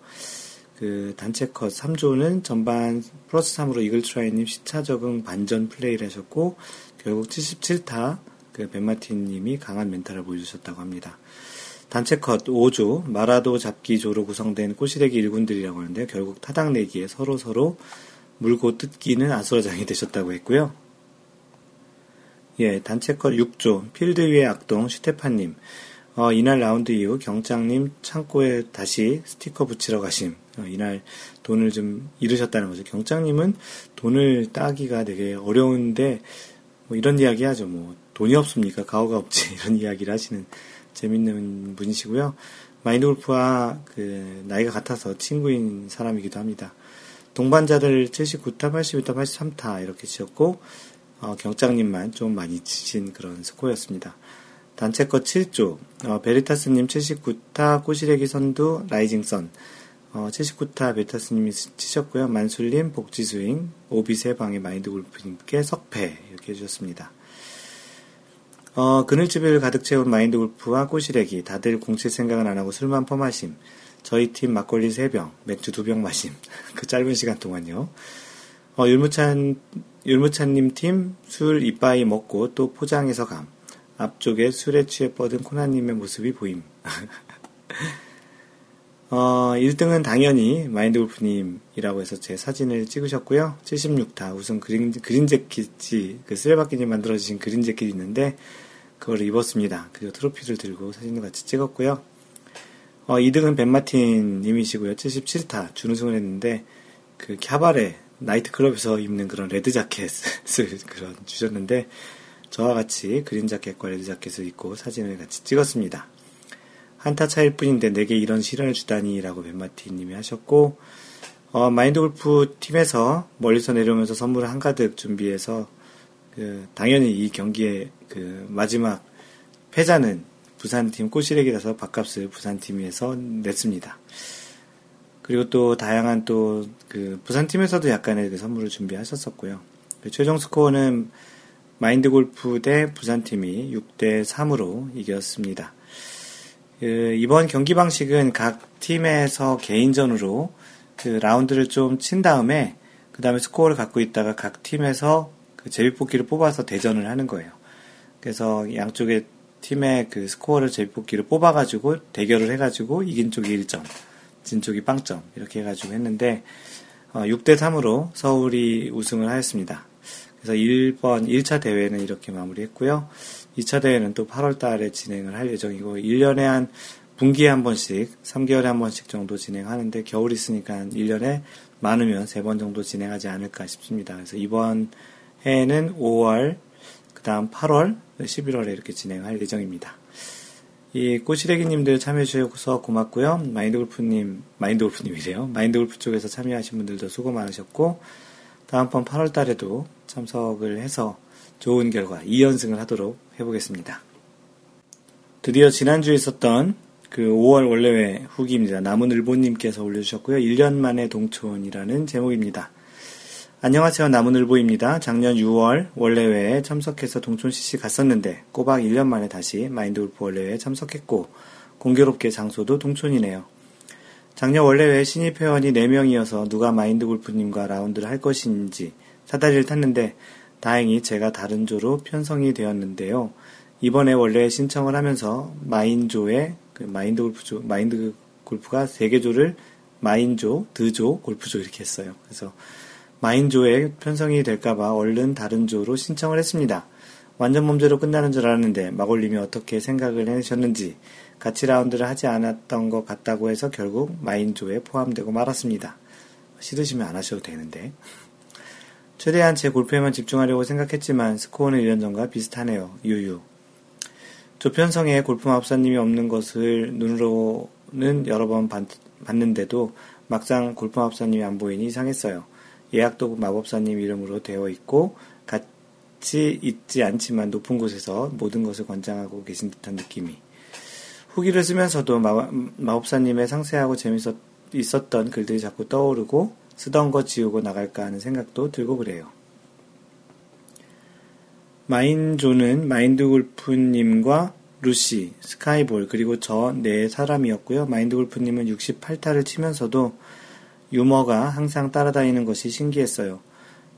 그 단체 컷 3조는 전반 플러스 3으로 이글 트라이님 시차 적응 반전 플레이를 하셨고 결국 77타 그 벤마틴님이 강한 멘탈을 보여주셨다고 합니다. 단체 컷 5조 마라도 잡기 조로 구성된 꼬시래기 1군들이라고 하는데 결국 타당 내기에 서로 서로 물고 뜯기는 아수라장이 되셨다고 했고요. 예, 단체 컷 6조 필드 위의 악동 슈테파님 어, 이날 라운드 이후 경장님 창고에 다시 스티커 붙이러 가심. 어, 이날 돈을 좀 잃으셨다는 거죠. 경장님은 돈을 따기가 되게 어려운데 뭐 이런 이야기 하죠. 뭐 돈이 없습니까? 가오가 없지. 이런 이야기를 하시는 재밌는 분이시고요. 마인드 골프와 그 나이가 같아서 친구인 사람이기도 합니다. 동반자들 79타, 82타, 83타 이렇게 치셨고 어, 경장님만 좀 많이 치신 그런 스코어였습니다. 단체 컷 7조, 어, 베리타스님 79타, 꼬시래기 선두, 라이징 선, 어, 79타 베타스님이 치셨고요. 만술님, 복지스윙, 오비세 방의 마인드 골프님께 석패 이렇게 해주셨습니다. 어, 그늘집을 가득 채운 마인드 골프와 꼬시래기, 다들 공칠 생각은 안 하고 술만 퍼마심, 저희 팀 막걸리 3병, 맥주 2병 마심, 그 짧은 시간 동안요. 어, 율무찬, 율무찬님 팀 술 이빠이 먹고 또 포장해서 감. 앞쪽에 술에 취해 뻗은 코나님의 모습이 보임. 어, 1등은 당연히 마인드 골프님이라고 해서 제 사진을 찍으셨고요. 76타 우선 그린, green jacket이, 그 쓰레받기님 만들어주신 green jacket이 있는데, 그걸 입었습니다. 그리고 트로피를 들고 사진도 같이 찍었고요. 어, 2등은 벤마틴 님이시고요. 77타 준우승을 했는데, 그 캬바레, 나이트클럽에서 입는 그런 red jacket을 그런 주셨는데, 저와 같이 green jacket과 red jacket을 입고 사진을 같이 찍었습니다. 한타 차일 뿐인데 내게 이런 시련을 주다니라고 벤마티님이 하셨고 어, 마인드 골프 팀에서 멀리서 내려오면서 선물을 한가득 준비해서 그, 당연히 이 경기의 그 마지막 패자는 부산팀 꼬시래기라서 밥값을 부산팀에서 냈습니다. 그리고 또 다양한 또 그 부산팀에서도 약간의 그 선물을 준비하셨었고요. 그 최종 스코어는 마인드 골프 대 부산팀이 6대 3으로 이겼습니다. 그 이번 경기 방식은 각 팀에서 개인전으로 그 라운드를 좀 친 다음에 그 다음에 스코어를 갖고 있다가 각 팀에서 그 제비뽑기를 뽑아서 대전을 하는 거예요. 그래서 양쪽의 팀의 그 스코어를 제비뽑기를 뽑아가지고 대결을 해가지고 이긴 쪽이 1점, 진 쪽이 빵점 이렇게 해가지고 했는데 어, 6대 3으로 서울이 우승을 하였습니다. 그래서 1번 1차 대회는 이렇게 마무리했고요. 2차 대회는 또 8월 달에 진행을 할 예정이고 1년에 한 분기에 한 번씩 3개월에 한 번씩 정도 진행하는데 겨울 있으니까 1년에 많으면 3번 정도 진행하지 않을까 싶습니다. 그래서 이번 해에는 5월, 그 다음 8월, 11월에 이렇게 진행할 예정입니다. 이 꼬시래기님들 참여해주셔서 고맙고요. 마인드골프님, 마인드골프님이래요. 마인드골프 쪽에서 참여하신 분들도 수고 많으셨고, 다음번 8월 달에도 참석을 해서 좋은 결과 2연승을 하도록 해보겠습니다. 드디어 지난주에 있었던 그 5월 원래회 후기입니다. 나무늘보님께서 올려주셨고요. 1년 만에 동촌이라는 제목입니다. 안녕하세요. 나무늘보입니다. 작년 6월 원래회에 참석해서 동촌CC 갔었는데 꼬박 1년 만에 다시 마인드골프 원래회에 참석했고 공교롭게 장소도 동촌이네요. 작년 원래회 신입 회원이 4명이어서 누가 마인드골프님과 라운드를 할 것인지 사다리를 탔는데 다행히 제가 다른 조로 편성이 되었는데요. 이번에 원래 신청을 하면서 마인조의 그 마인드 골프조, 마인드 골프가 3개 조를 마인조, 드조, 골프조 이렇게 했어요. 그래서 마인조에 편성이 될까봐 얼른 다른 조로 신청을 했습니다. 완전 몸제로 끝나는 줄 알았는데 마골님이 어떻게 생각을 해내셨는지 같이 라운드를 하지 않았던 것 같다고 해서 결국 마인조에 포함되고 말았습니다. 싫으시면 안 하셔도 되는데. 최대한 제 골프에만 집중하려고 생각했지만 스코어는 1년 전과 비슷하네요. 유유. 조편성에 골프 마법사님이 없는 것을 눈으로는 여러 번 봤, 봤는데도 막상 골프 마법사님이 안 보이니 이상했어요. 예약도 마법사님 이름으로 되어 있고 같이 있지 않지만 높은 곳에서 모든 것을 권장하고 계신 듯한 느낌이. 후기를 쓰면서도 마, 마법사님의 상세하고 재밌었 있었던 글들이 자꾸 떠오르고 쓰던 거 지우고 나갈까 하는 생각도 들고 그래요. 마인조는 마인드 골프님과 루시, 스카이볼, 그리고 저 네 사람이었고요. 마인드 골프님은 68타를 치면서도 유머가 항상 따라다니는 것이 신기했어요.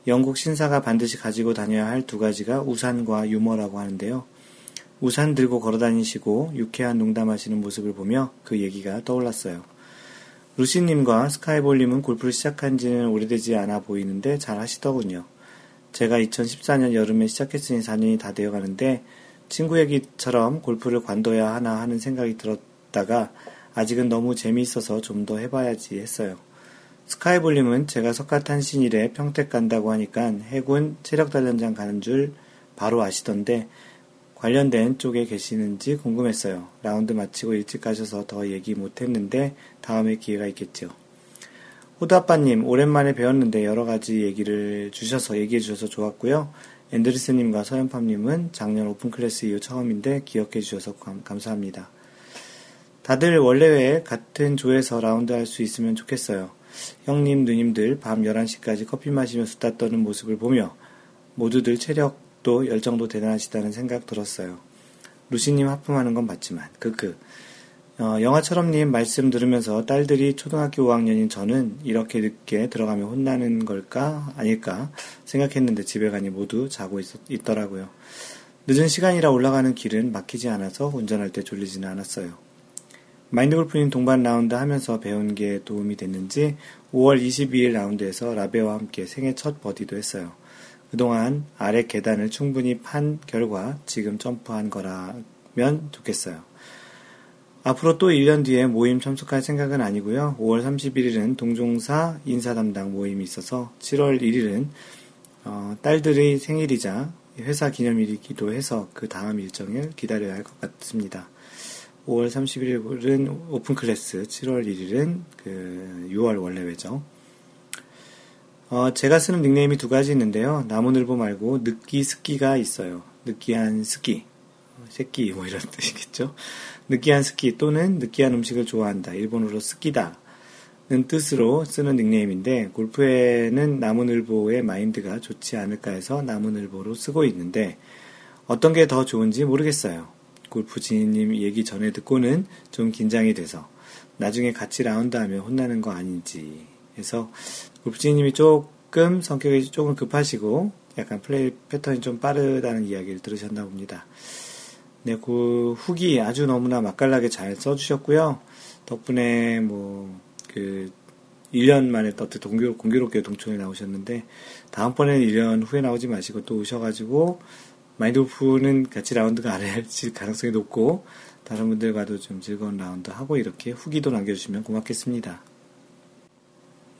영국 신사가 반드시 가지고 다녀야 할 두 가지가 우산과 유머라고 하는데요. 우산 들고 걸어 다니시고 유쾌한 농담하시는 모습을 보며 그 얘기가 떠올랐어요. 루시님과 스카이볼님은 골프를 시작한 지는 오래되지 않아 보이는데 잘 하시더군요. 제가 2014년 여름에 시작했으니 4년이 다 되어 가는데 친구 얘기처럼 골프를 관둬야 하나 하는 생각이 들었다가 아직은 너무 재미있어서 좀 더 해봐야지 했어요. 스카이볼님은 제가 석가탄신일에 평택 간다고 하니까 해군 체력단련장 가는 줄 바로 아시던데 관련된 쪽에 계시는지 궁금했어요. 라운드 마치고 일찍 가셔서 더 얘기 못했는데 다음에 기회가 있겠죠. 호두아빠님 오랜만에 뵈었는데 여러 가지 얘기를 주셔서 얘기해 주셔서 좋았고요. 앤드리스님과 서현팜님은 작년 open class 이후 처음인데 기억해 주셔서 감, 감사합니다. 다들 월례회 같은 조에서 라운드 할 수 있으면 좋겠어요. 형님, 누님들 밤 11시까지 커피 마시며 수다 떠는 모습을 보며 모두들 체력 도 열정도 대단하시다는 생각 들었어요. 루시님 하품하는 건 맞지만, 크크. 어, 영화처럼님 말씀 들으면서 딸들이 초등학교 5학년인 저는 이렇게 늦게 들어가면 혼나는 걸까 아닐까 생각했는데 집에 가니 모두 자고 있, 있더라고요. 늦은 시간이라 올라가는 길은 막히지 않아서 운전할 때 졸리지는 않았어요. 마인드 골프인 동반 라운드 하면서 배운 게 도움이 됐는지 5월 22일 라운드에서 라베와 함께 생애 첫 버디도 했어요. 그동안 아래 계단을 충분히 판 결과 지금 점프한 거라면 좋겠어요. 앞으로 또 1년 뒤에 모임 참석할 생각은 아니고요. 5월 31일은 동종사 인사 담당 모임이 있어서 7월 1일은 어, 딸들의 생일이자 회사 기념일이기도 해서 그 다음 일정을 기다려야 할 것 같습니다. 5월 31일은 open class, 7월 1일은 그 6월 원래 회죠. 어, 제가 쓰는 닉네임이 두 가지 있는데요. 나무늘보 말고 느끼 스키가 있어요. 느끼한 스키. 어, 새끼 뭐 이런 뜻이겠죠. 느끼한 스키 또는 느끼한 음식을 좋아한다. 일본어로 好きだ. 는 뜻으로 쓰는 닉네임인데 골프에는 나무늘보의 마인드가 좋지 않을까 해서 나무늘보로 쓰고 있는데 어떤 게 더 좋은지 모르겠어요. 골프 지인님 얘기 전에 듣고는 좀 긴장이 돼서 나중에 같이 라운드 하면 혼나는 거 아닌지 해서 골프 지인님이 조금 성격이 조금 급하시고 약간 플레이 패턴이 좀 빠르다는 이야기를 들으셨나 봅니다. 네, 그 후기 아주 너무나 맛깔나게 잘 써주셨고요. 덕분에 뭐, 그, 1년 만에 어떻게 공교, 공교롭게 동촌에 나오셨는데, 다음번에는 1년 후에 나오지 마시고 또 오셔가지고, 마인드 오프는 같이 라운드가 안할 가능성이 높고, 다른 분들과도 좀 즐거운 라운드 하고 이렇게 후기도 남겨주시면 고맙겠습니다.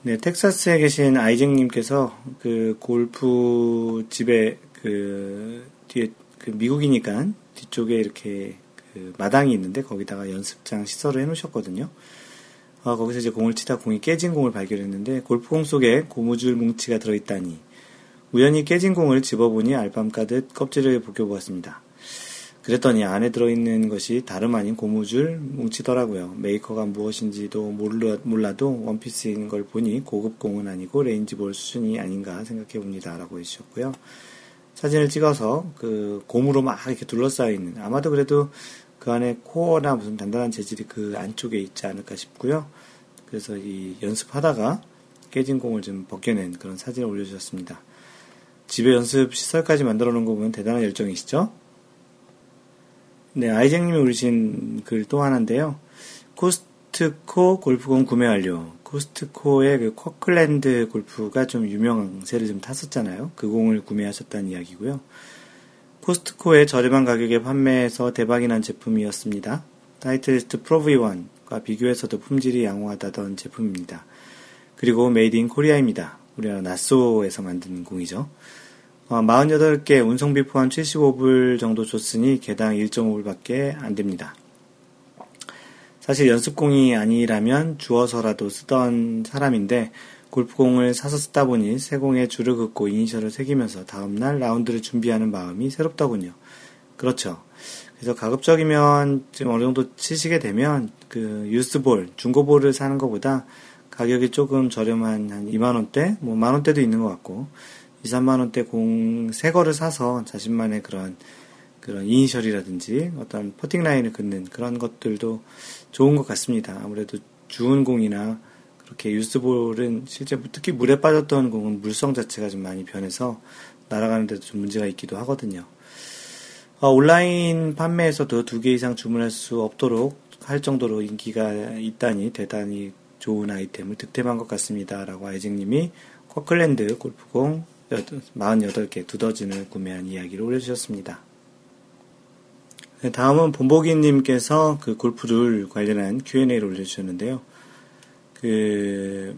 네, 텍사스에 계신 아이잭님께서 그 골프 집에 그 뒤에 그 미국이니까 뒤쪽에 이렇게 그 마당이 있는데 거기다가 연습장 시설을 해놓으셨거든요. 어, 거기서 이제 공을 치다 공이 깨진 공을 발견했는데 골프공 속에 고무줄 뭉치가 들어있다니 우연히 깨진 공을 집어보니 알밤 가듯 껍질을 벗겨보았습니다. 그랬더니 안에 들어있는 것이 다름 아닌 고무줄 뭉치더라고요. 메이커가 무엇인지도 몰라도 one piece인 걸 보니 고급 공은 아니고 range ball 수준이 아닌가 생각해 봅니다. 라고 해주셨고요. 사진을 찍어서 그 고무로 막 이렇게 둘러싸여 있는 아마도 그래도 그 안에 코어나 무슨 단단한 재질이 그 안쪽에 있지 않을까 싶고요. 그래서 이 연습하다가 깨진 공을 좀 벗겨낸 그런 사진을 올려주셨습니다. 집에 연습 시설까지 만들어 놓은 거 보면 대단한 열정이시죠? 네, 아이쟁님이 올리신 글 또 하나인데요. 코스트코 골프공 구매 완료. 코스트코의 그 커클랜드 골프가 좀 유명한 세를 좀 탔었잖아요. 그 공을 구매하셨다는 이야기고요. 코스트코의 저렴한 가격에 판매해서 대박이 난 제품이었습니다. 타이틀리스트 Pro V1과 비교해서도 품질이 양호하다던 제품입니다. 그리고 made in Korea입니다. 우리나라 낫소에서 만든 공이죠. 어, 48개 운송비 포함 75불 정도 줬으니 개당 1.5불밖에 안 됩니다. 사실 연습공이 아니라면 주어서라도 쓰던 사람인데 골프공을 사서 쓰다 보니 새 공에 줄을 긋고 이니셜을 새기면서 다음날 라운드를 준비하는 마음이 새롭더군요. 그렇죠. 그래서 가급적이면 지금 어느 정도 치시게 되면 그 유스볼, 중고볼을 사는 것보다 가격이 조금 저렴한 한 2만원대, 뭐 만원대도 있는 것 같고 2, 3만원대 공, 새 거를 사서 자신만의 그런, 그런 이니셜이라든지 어떤 퍼팅 라인을 긋는 그런 것들도 좋은 것 같습니다. 아무래도 주운 공이나 그렇게 유스볼은 실제 특히 물에 빠졌던 공은 물성 자체가 좀 많이 변해서 날아가는데도 좀 문제가 있기도 하거든요. 어, 온라인 판매에서도 두 개 이상 주문할 수 없도록 할 정도로 인기가 있다니 대단히 좋은 아이템을 득템한 것 같습니다. 라고 아이징님이 커클랜드 골프공 48개 두더진을 구매한 이야기를 올려주셨습니다. 네, 다음은 본보기님께서 그 골프룰 관련한 Q&A를 올려주셨는데요. 그,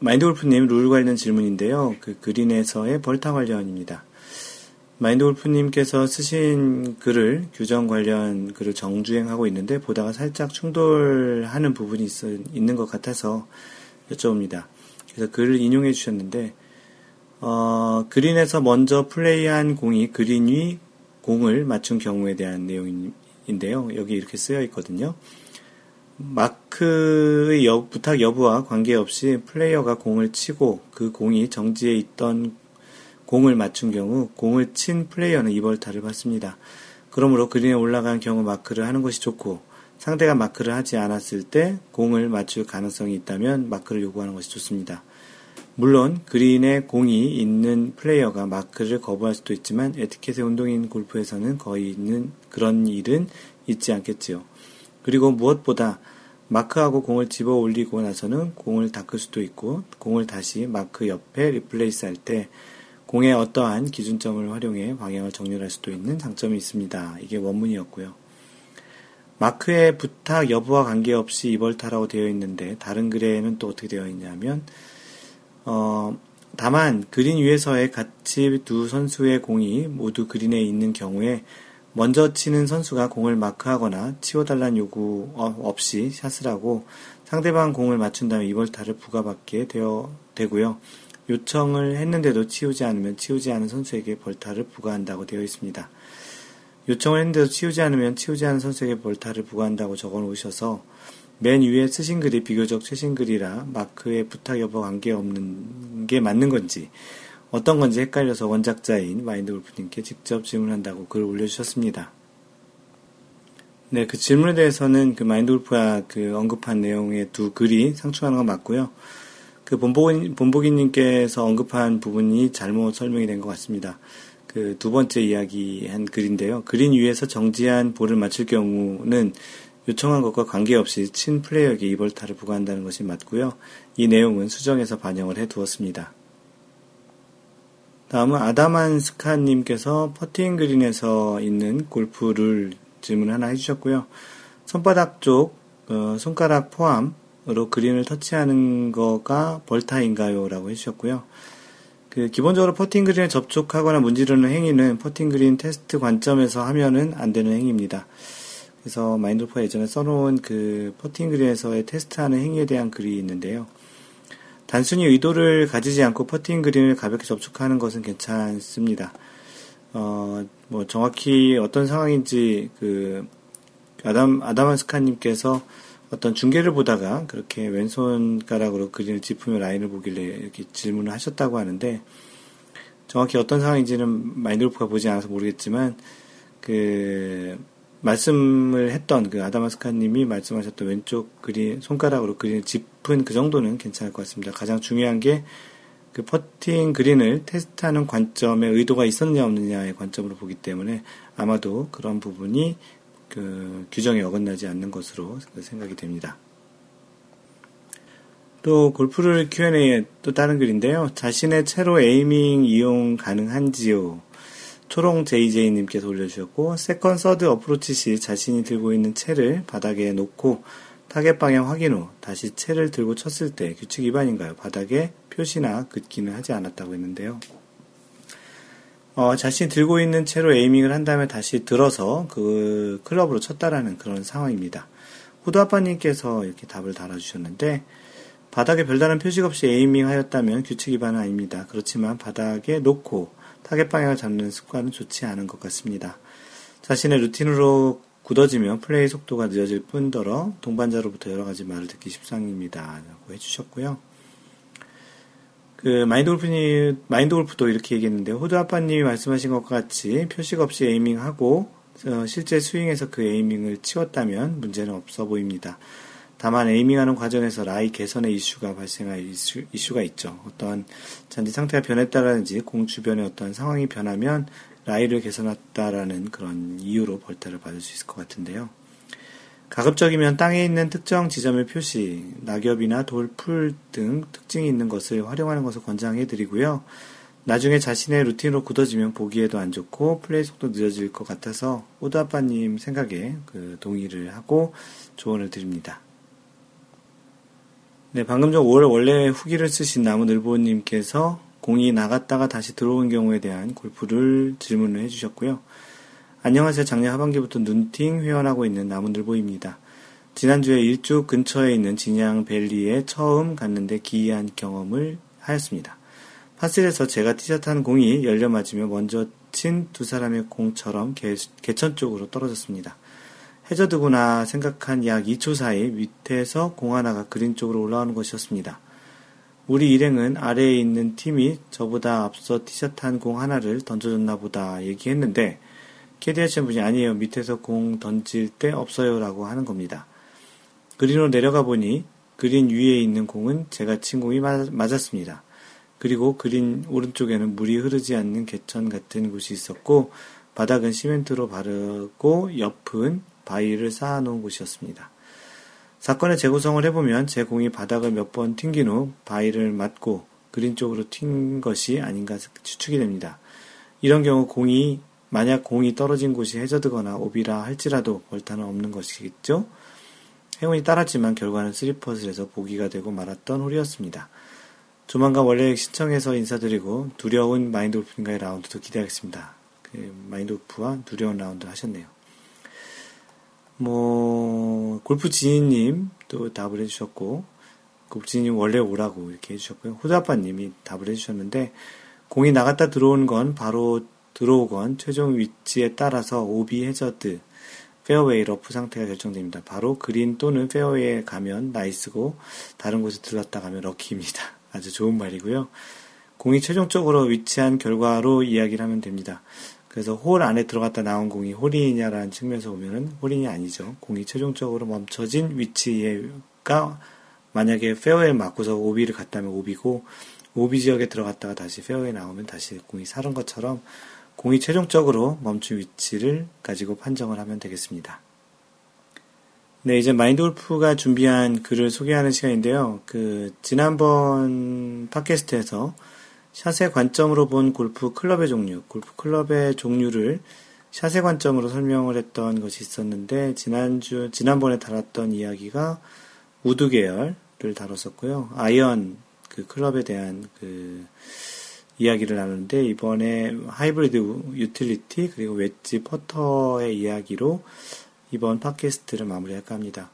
마인드 골프님 룰 관련 질문인데요. 그 그린에서의 벌타 관련입니다. 마인드 골프님께서 쓰신 글을, 규정 관련 글을 정주행하고 있는데 보다가 살짝 충돌하는 부분이 있, 있는 것 같아서 여쭤봅니다. 그래서 글을 인용해 주셨는데, 어, 그린에서 먼저 플레이한 공이 그린 위 공을 맞춘 경우에 대한 내용인데요. 여기 이렇게 쓰여 있거든요. 마크의 여, 부탁 여부와 관계없이 플레이어가 공을 치고 그 공이 정지해 있던 공을 맞춘 경우 공을 친 플레이어는 이벌타를 받습니다. 그러므로 그린에 올라간 경우 마크를 하는 것이 좋고 상대가 마크를 하지 않았을 때 공을 맞출 가능성이 있다면 마크를 요구하는 것이 좋습니다. 물론 그린에 공이 있는 플레이어가 마크를 거부할 수도 있지만 에티켓의 운동인 골프에서는 거의 있는 그런 일은 있지 않겠지요. 그리고 무엇보다 마크하고 공을 집어 올리고 나서는 공을 닦을 수도 있고 공을 다시 마크 옆에 replace 할 때 공의 어떠한 기준점을 활용해 방향을 정렬할 수도 있는 장점이 있습니다. 이게 원문이었고요. 마크의 부탁 여부와 관계없이 이벌타라고 되어 있는데 다른 글에는 또 어떻게 되어 있냐면 어, 다만 그린 위에서의 같이 두 선수의 공이 모두 그린에 있는 경우에 먼저 치는 선수가 공을 마크하거나 치워달라는 요구 어, 없이 샷을 하고 상대방 공을 맞춘 다음에 이벌타를 부과받게 되어, 되고요. 요청을 했는데도 치우지 않으면 치우지 않은 선수에게 벌타를 부과한다고 되어 있습니다. 요청을 했는데도 치우지 않으면 치우지 않은 선수에게 벌타를 부과한다고 적어 놓으셔서 맨 위에 쓰신 글이 비교적 최신 글이라 마크의 부탁 여부 관계없는 게 맞는 건지 어떤 건지 헷갈려서 원작자인 마인드 골프님께 직접 질문한다고 글을 올려주셨습니다. 네, 그 질문에 대해서는 그 마인드 골프가 그 언급한 내용의 두 글이 상충하는 건 맞고요. 그 본보기, 본보기님께서 언급한 부분이 잘못 설명이 된 것 같습니다. 그 두 번째 이야기 한 글인데요. 그린 위에서 정지한 볼을 맞출 경우는 요청한 것과 관계없이 친 플레이어에게 이벌타를 부과한다는 것이 맞고요. 이 내용은 수정해서 반영을 해 두었습니다. 다음은 아다만 스카님께서 퍼팅 그린에서 있는 골프룰 질문 하나 해주셨고요. 손바닥 쪽 어, 손가락 포함으로 그린을 터치하는 거가 벌타인가요? 라고 해주셨고요. 그 기본적으로 퍼팅 그린에 접촉하거나 문지르는 행위는 퍼팅 그린 테스트 관점에서 하면은 안 되는 행위입니다. 그래서 마인드 골프가 예전에 써놓은 그 퍼팅 그린에서의 테스트하는 행위에 대한 글이 있는데요. 단순히 의도를 가지지 않고 퍼팅 그린을 가볍게 접촉하는 것은 괜찮습니다. 어, 뭐 정확히 어떤 상황인지 그 아담 아다만스카님께서 어떤 중계를 보다가 그렇게 왼손가락으로 그린을 짚으며 라인을 보길래 이렇게 질문을 하셨다고 하는데 정확히 어떤 상황인지는 마인드골프가 보지 않아서 모르겠지만 그 말씀을 했던 그 아다마스카님이 말씀하셨던 왼쪽 그린 손가락으로 그린을 짚은 그 정도는 괜찮을 것 같습니다. 가장 중요한 게 그 퍼팅 그린을 테스트하는 관점에 의도가 있었느냐 없느냐의 관점으로 보기 때문에 아마도 그런 부분이 그 규정에 어긋나지 않는 것으로 생각이 됩니다. 또 골프룰 Q&A에 또 다른 글인데요. 자신의 채로 aiming 이용 가능한지요? 초롱 JJ님께서 올려주셨고, second, third 어프로치 시 자신이 들고 있는 채를 바닥에 놓고 타겟 방향 확인 후 다시 채를 들고 쳤을 때 규칙 위반인가요? 바닥에 표시나 긋기는 하지 않았다고 했는데요. 어, 자신이 들고 있는 채로 aiming을 한 다음에 다시 들어서 그 클럽으로 쳤다라는 그런 상황입니다. 호두 아빠님께서 이렇게 답을 달아주셨는데, 바닥에 별다른 표식 없이 aiming 하였다면 규칙 위반은 아닙니다. 그렇지만 바닥에 놓고 타겟 방향을 잡는 습관은 좋지 않은 것 같습니다. 자신의 루틴으로 굳어지면 플레이 속도가 늦어질 뿐더러 동반자로부터 여러 가지 말을 듣기 십상입니다. 라고 해주셨고요. 그 마인드 골프님, 마인드 골프도 이렇게 얘기했는데 호두 아빠님이 말씀하신 것과 같이 표식 없이 aiming하고 어, 실제 스윙에서 그 aiming을 치웠다면 문제는 없어 보입니다. 다만 aiming하는 과정에서 라이 개선의 이슈가 발생할 이슈, 이슈가 있죠. 어떠한 잔디 상태가 변했다라든지 공 주변의 어떤 상황이 변하면 라이를 개선했다라는 그런 이유로 벌타를 받을 수 있을 것 같은데요. 가급적이면 땅에 있는 특정 지점의 표시, 낙엽이나 돌, 풀 등 특징이 있는 것을 활용하는 것을 권장해 드리고요. 나중에 자신의 루틴으로 굳어지면 보기에도 안 좋고 플레이 속도 늦어질 것 같아서 오드 아빠님 생각에 그 동의를 하고 조언을 드립니다. 네, 방금 전 5월 원래 후기를 쓰신 나무늘보님께서 공이 나갔다가 다시 들어온 경우에 대한 골프를 질문을 해주셨고요. 안녕하세요. 작년 하반기부터 눈팅 회원하고 있는 나무늘보입니다. 지난주에 일주 근처에 있는 진양 밸리에 처음 갔는데 기이한 경험을 하였습니다. 파슬에서 제가 티샷한 공이 열려 맞으며 먼저 친 두 사람의 공처럼 개, 개천 쪽으로 떨어졌습니다. 해저드구나 생각한 약 2초 사이 밑에서 공 하나가 그린 쪽으로 올라오는 것이었습니다. 우리 일행은 아래에 있는 팀이 저보다 앞서 티셔츠한 공 하나를 던져줬나 보다 얘기했는데 캐디하신 분이 아니에요. 밑에서 공 던질 때 없어요. 라고 하는 겁니다. 그린으로 내려가 보니 그린 위에 있는 공은 제가 친 공이 맞았습니다. 그리고 그린 오른쪽에는 물이 흐르지 않는 개천 같은 곳이 있었고 바닥은 시멘트로 바르고 옆은 바위를 쌓아놓은 곳이었습니다. 사건의 재구성을 해보면 제 공이 바닥을 몇 번 튕긴 후 바위를 맞고 그린 쪽으로 튄 것이 아닌가 추측이 됩니다. 이런 경우 공이 만약 공이 떨어진 곳이 해저드거나 오비라 할지라도 벌타는 없는 것이겠죠? 행운이 따랐지만 결과는 쓰리퍼슬에서 보기가 되고 말았던 홀이었습니다. 조만간 원래 신청해서 인사드리고 두려운 마인드 골프인과의 라운드도 기대하겠습니다. 그 마인드 골프와 두려운 라운드 하셨네요. 뭐, 골프 지인님 또 답을 해주셨고, 골프 지인님 원래 오라고 이렇게 해주셨고요. 호자아빠님이 답을 해주셨는데, 공이 나갔다 들어오건 바로 들어오건 최종 위치에 따라서 오비 해저드, 페어웨이 러프 상태가 결정됩니다. 바로 그린 또는 페어웨이에 가면 nice고 다른 곳에 들렀다 가면 lucky입니다. 아주 좋은 말이고요. 공이 최종적으로 위치한 결과로 이야기를 하면 됩니다. 그래서 홀 안에 들어갔다 나온 공이 홀이냐라는 측면에서 보면은 홀인이 아니죠. 공이 최종적으로 멈춰진 위치가 만약에 페어웨이 맞고서 오비를 갔다면 오비고 오비 지역에 들어갔다가 다시 페어웨이 나오면 다시 공이 살은 것처럼 공이 최종적으로 멈춘 위치를 가지고 판정을 하면 되겠습니다. 네, 이제 마인드 골프가 준비한 글을 소개하는 시간인데요. 그, 지난번 팟캐스트에서 샷의 관점으로 본 골프 클럽의 종류, 골프 클럽의 종류를 샷의 관점으로 설명을 했던 것이 있었는데, 지난주, 지난번에 다뤘던 이야기가 우드 계열을 다뤘었고요. 아이언, 그 클럽에 대한 그, 이야기를 나누는데 이번에 하이브리드 유틸리티 그리고 웨지 퍼터의 이야기로 이번 팟캐스트를 마무리할까 합니다.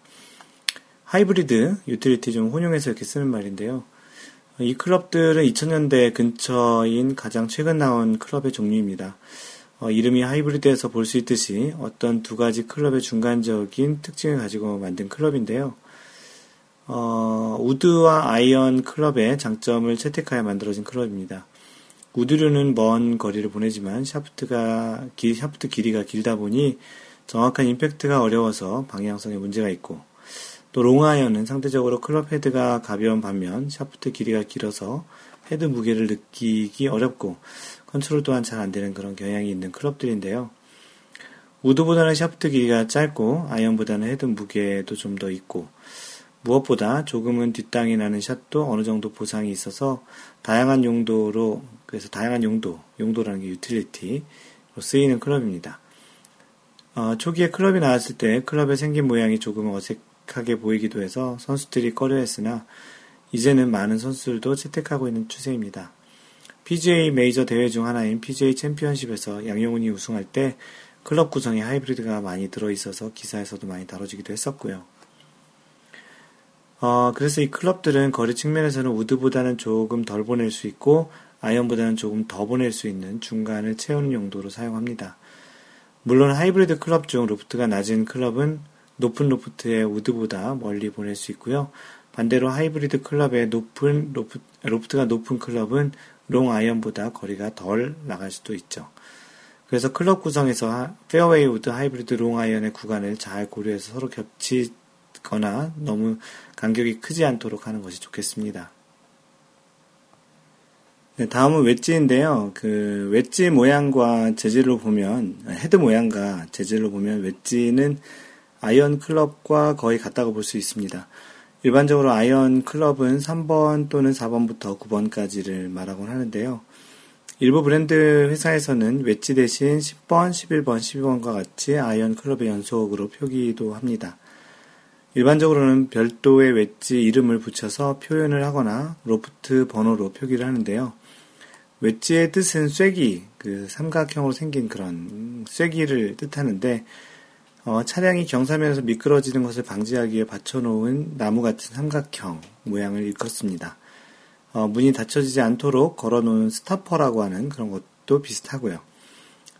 하이브리드 유틸리티 좀 혼용해서 이렇게 쓰는 말인데요. 이 클럽들은 2000년대 근처인 가장 최근 나온 클럽의 종류입니다. 어, 이름이 하이브리드에서 볼 수 있듯이 어떤 두 가지 클럽의 중간적인 특징을 가지고 만든 클럽인데요. 어, 우드와 아이언 클럽의 장점을 채택하여 만들어진 클럽입니다. 우드류는 먼 거리를 보내지만 샤프트가 길, 샤프트 길이가 길다 보니 정확한 임팩트가 어려워서 방향성에 문제가 있고 또 롱아이언은 상대적으로 클럽 헤드가 가벼운 반면 샤프트 길이가 길어서 헤드 무게를 느끼기 어렵고 컨트롤 또한 잘 안되는 그런 경향이 있는 클럽들인데요. 우드보다는 샤프트 길이가 짧고 아이언보다는 헤드 무게도 좀 더 있고 무엇보다 조금은 뒷땅이 나는 샷도 어느 정도 보상이 있어서 다양한 용도로 그래서 다양한 용도 용도라는 게 유틸리티로 쓰이는 클럽입니다. 어, 초기에 클럽이 나왔을 때 클럽의 생긴 모양이 조금 어색 하게 보이기도 해서 선수들이 꺼려했으나 이제는 많은 선수들도 채택하고 있는 추세입니다. PGA 메이저 대회 중 하나인 PGA 챔피언십에서 양용훈이 우승할 때 클럽 구성에 하이브리드가 많이 들어있어서 기사에서도 많이 다뤄지기도 했었고요. 어, 그래서 이 클럽들은 거리 측면에서는 우드보다는 조금 덜 보낼 수 있고 아이언보다는 조금 더 보낼 수 있는 중간을 채우는 용도로 사용합니다. 물론 하이브리드 클럽 중 로프트가 낮은 클럽은 높은 로프트의 우드보다 멀리 보낼 수 있고요. 반대로 하이브리드 클럽의 높은 로프, 로프트가 높은 클럽은 롱 아이언보다 거리가 덜 나갈 수도 있죠. 그래서 클럽 구성에서 페어웨이 우드 하이브리드 롱 아이언의 구간을 잘 고려해서 서로 겹치 거나 너무 간격이 크지 않도록 하는 것이 좋겠습니다. 네, 다음은 웨지인데요. 그 웨지 모양과 재질로 보면 헤드 모양과 재질로 보면 웨지는 아이언 클럽과 거의 같다고 볼 수 있습니다. 일반적으로 아이언 클럽은 3번 또는 4번부터 9번까지를 말하곤 하는데요. 일부 브랜드 회사에서는 웨지 대신 10번, 11번, 12번과 같이 아이언 클럽의 연속으로 표기도 합니다. 일반적으로는 별도의 웨지 이름을 붙여서 표현을 하거나 로프트 번호로 표기를 하는데요. 웨지의 뜻은 쐐기, 그 삼각형으로 생긴 그런 쐐기를 뜻하는데, 어, 차량이 경사면에서 미끄러지는 것을 방지하기 위해 받쳐놓은 나무 같은 삼각형 모양을 일컫습니다. 어, 문이 닫혀지지 않도록 걸어놓은 stopper라고 하는 그런 것도 비슷하고요.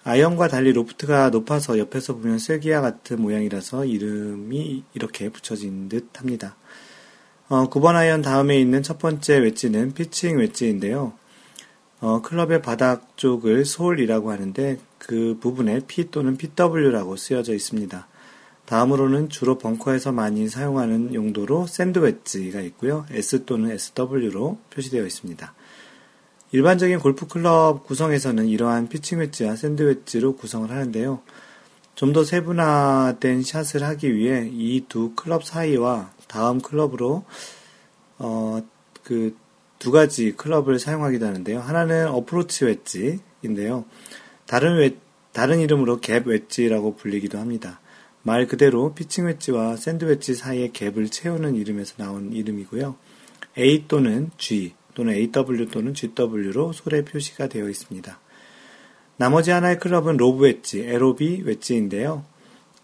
아이언과 달리 로프트가 높아서 옆에서 보면 쐐기와 같은 모양이라서 이름이 이렇게 붙여진 듯 합니다. 어, 9번 아이언 다음에 있는 첫 번째 웨지는 피칭 웨지인데요. 어, 클럽의 바닥 쪽을 sole이라고 하는데 그 부분에 P 또는 PW라고 쓰여져 있습니다. 다음으로는 주로 벙커에서 많이 사용하는 용도로 샌드 웨지가 있고요. S 또는 SW로 표시되어 있습니다. 일반적인 골프 클럽 구성에서는 이러한 피칭 웨지와 샌드 웨지로 구성을 하는데요. 좀 더 세분화된 샷을 하기 위해 이 두 클럽 사이와 다음 클럽으로 어, 그 두 가지 클럽을 사용하기도 하는데요. 하나는 어프로치 웨지인데요. 다른 웨, 다른 이름으로 갭 웨지라고 불리기도 합니다. 말 그대로 피칭 웨지와 샌드 웨지 사이의 gap을 채우는 이름에서 나온 이름이고요. A 또는 G, 또는 AW 또는 GW로 sole에 표시가 되어 있습니다. 나머지 하나의 클럽은 lob 웨지, L-O-B 웨지인데요.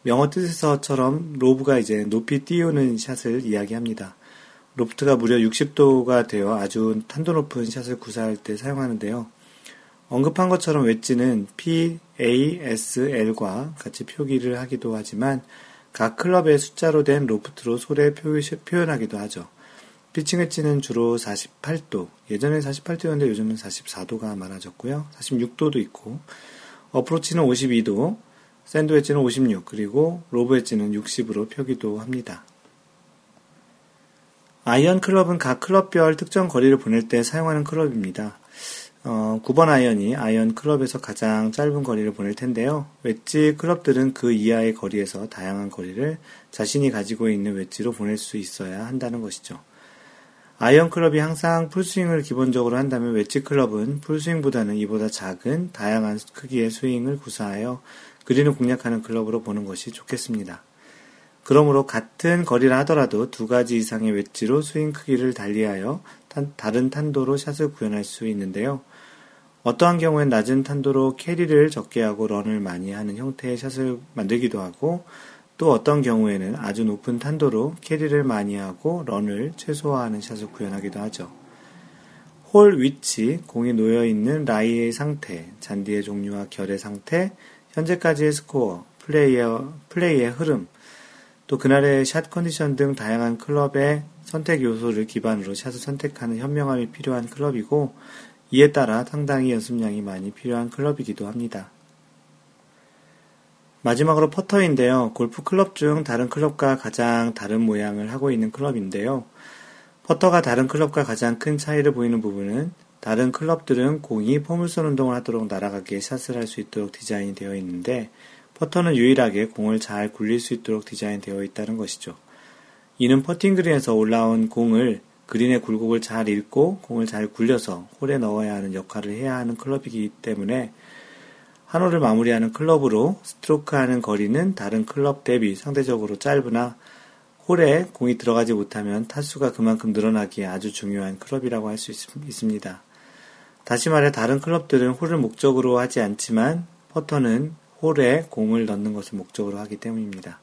영어 뜻에서처럼 lob이 이제 높이 띄우는 샷을 이야기합니다. 로프트가 무려 60도가 되어 아주 탄도 높은 샷을 구사할 때 사용하는데요. 언급한 것처럼 웨지는 P, A, S, L과 같이 표기를 하기도 하지만 각 클럽의 숫자로 된 로프트로 sole에 표현하기도 하죠. 피칭 웨지는 주로 48도, 예전에 48도였는데 요즘은 44도가 많아졌고요. 46도도 있고, 어프로치는 52도, 샌드 웨지는 56, 그리고 lob 웨지는 60으로 표기도 합니다. 아이언 클럽은 각 클럽별 특정 거리를 보낼 때 사용하는 클럽입니다. 어, 9번 아이언이 아이언 클럽에서 가장 짧은 거리를 보낼 텐데요. 웨지 클럽들은 그 이하의 거리에서 다양한 거리를 자신이 가지고 있는 웨지로 보낼 수 있어야 한다는 것이죠. 아이언 클럽이 항상 풀스윙을 기본적으로 한다면 웨지 클럽은 풀스윙보다는 이보다 작은 다양한 크기의 스윙을 구사하여 그린을 공략하는 클럽으로 보는 것이 좋겠습니다. 그러므로 같은 거리라 하더라도 두 가지 이상의 웨지로 스윙 크기를 달리하여 탄, 다른 탄도로 샷을 구현할 수 있는데요. 어떠한 경우엔 낮은 탄도로 캐리를 적게 하고 런을 많이 하는 형태의 샷을 만들기도 하고 또 어떤 경우에는 아주 높은 탄도로 캐리를 많이 하고 런을 최소화하는 샷을 구현하기도 하죠. 홀 위치, 공이 놓여 있는 라이의 상태, 잔디의 종류와 결의 상태, 현재까지의 스코어, 플레이의, 플레이의 흐름, 또 그날의 샷 컨디션 등 다양한 클럽의 선택 요소를 기반으로 샷을 선택하는 현명함이 필요한 클럽이고 이에 따라 상당히 연습량이 많이 필요한 클럽이기도 합니다. 마지막으로 퍼터인데요. 골프 클럽 중 다른 클럽과 가장 다른 모양을 하고 있는 클럽인데요. 퍼터가 다른 클럽과 가장 큰 차이를 보이는 부분은 다른 클럽들은 공이 포물선 운동을 하도록 날아가게 샷을 할 수 있도록 디자인이 되어 있는데 퍼터는 유일하게 공을 잘 굴릴 수 있도록 디자인되어 있다는 것이죠. 이는 퍼팅 그린에서 올라온 공을 그린의 굴곡을 잘 읽고 공을 잘 굴려서 홀에 넣어야 하는 역할을 해야 하는 클럽이기 때문에 한 홀을 마무리하는 클럽으로 스트로크하는 거리는 다른 클럽 대비 상대적으로 짧으나 홀에 공이 들어가지 못하면 타수가 그만큼 늘어나기에 아주 중요한 클럽이라고 할 수 있습니다. 다시 말해 다른 클럽들은 홀을 목적으로 하지 않지만 퍼터는 홀에 공을 넣는 것을 목적으로 하기 때문입니다.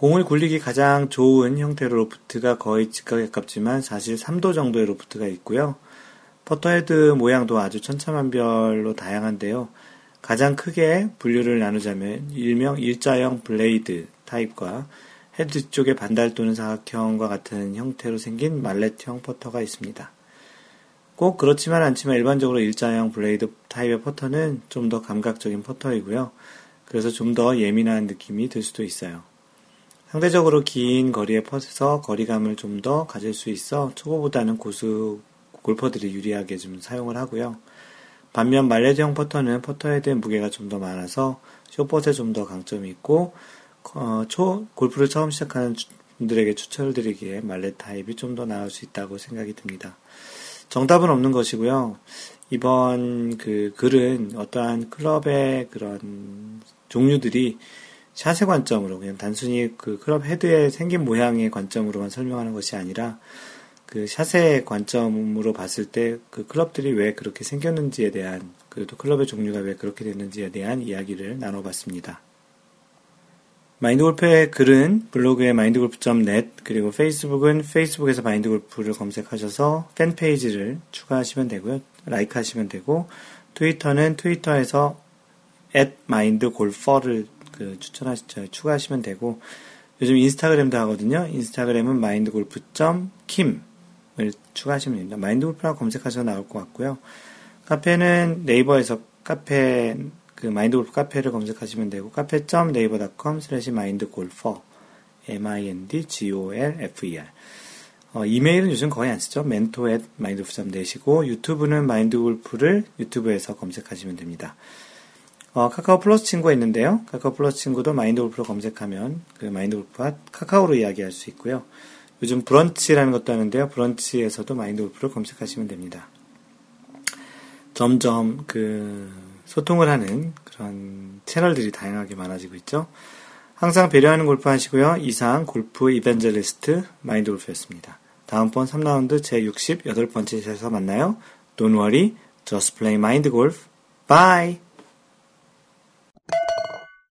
공을 굴리기 가장 좋은 형태로 로프트가 거의 직각에 가깝지만 사실 3도 정도의 로프트가 있고요. 퍼터헤드 모양도 아주 천차만별로 다양한데요. 가장 크게 분류를 나누자면 일명 일자형 블레이드 타입과 헤드 쪽에 반달 또는 사각형과 같은 형태로 생긴 mallet형 퍼터가 있습니다. 꼭 그렇지만 않지만 일반적으로 일자형 블레이드 타입의 퍼터는 좀 더 감각적인 퍼터이고요. 그래서 좀 더 예민한 느낌이 들 수도 있어요. 상대적으로 긴 거리의 퍼트에서 거리감을 좀 더 가질 수 있어 초보보다는 고수 골퍼들이 유리하게 좀 사용을 하고요. 반면 mallet형 퍼터는 퍼터에 대한 무게가 좀 더 많아서 쇼트 퍼트에 좀 더 강점이 있고 어, 초 골프를 처음 시작하는 분들에게 추천을 드리기에 말레 타입이 좀 더 나을 수 있다고 생각이 듭니다. 정답은 없는 것이고요. 이번 그 글은 어떠한 클럽의 그런 종류들이 샷의 관점으로 그냥 단순히 그 클럽 헤드의 생긴 모양의 관점으로만 설명하는 것이 아니라 그 샷의 관점으로 봤을 때 그 클럽들이 왜 그렇게 생겼는지에 대한 그또 클럽의 종류가 왜 그렇게 됐는지에 대한 이야기를 나눠봤습니다. 마인드골프의 글은 블로그에 마인드골프.net 그리고 페이스북은 페이스북에서 마인드골프를 검색하셔서 팬페이지를 추가하시면 되고요. 라이크 하시면 되고 트위터는 트위터에서 at mindgolfer를 그 추천하시죠. 추가하시면 되고 요즘 인스타그램도 하거든요. 인스타그램은 mindgolf.kim을 추가하시면 됩니다. 마인드골프라고 검색하셔서 나올 것 같고요. 카페는 네이버에서 카페 그 마인드골프 카페를 검색하시면 되고 cafe.naver.com slash mindgolfer m-i-n-d-g-o-l-f-e-r 어, 이메일은 요즘 거의 안 쓰죠. mentor at mindgolf.net이고 유튜브는 마인드골프를 유튜브에서 검색하시면 됩니다. 어, 카카오 플러스 친구가 있는데요. 카카오 플러스 친구도 마인드 골프로 검색하면 그 마인드 골프와 카카오로 이야기할 수 있고요. 요즘 브런치라는 것도 하는데요. 브런치에서도 마인드 골프를 검색하시면 됩니다. 점점 그 소통을 하는 그런 채널들이 다양하게 많아지고 있죠. 항상 배려하는 골프 하시고요. 이상 골프 이벤젤리스트 마인드 골프였습니다. 다음번 3라운드 제 68번째 에서 만나요. Don't worry, just play mind golf. Bye!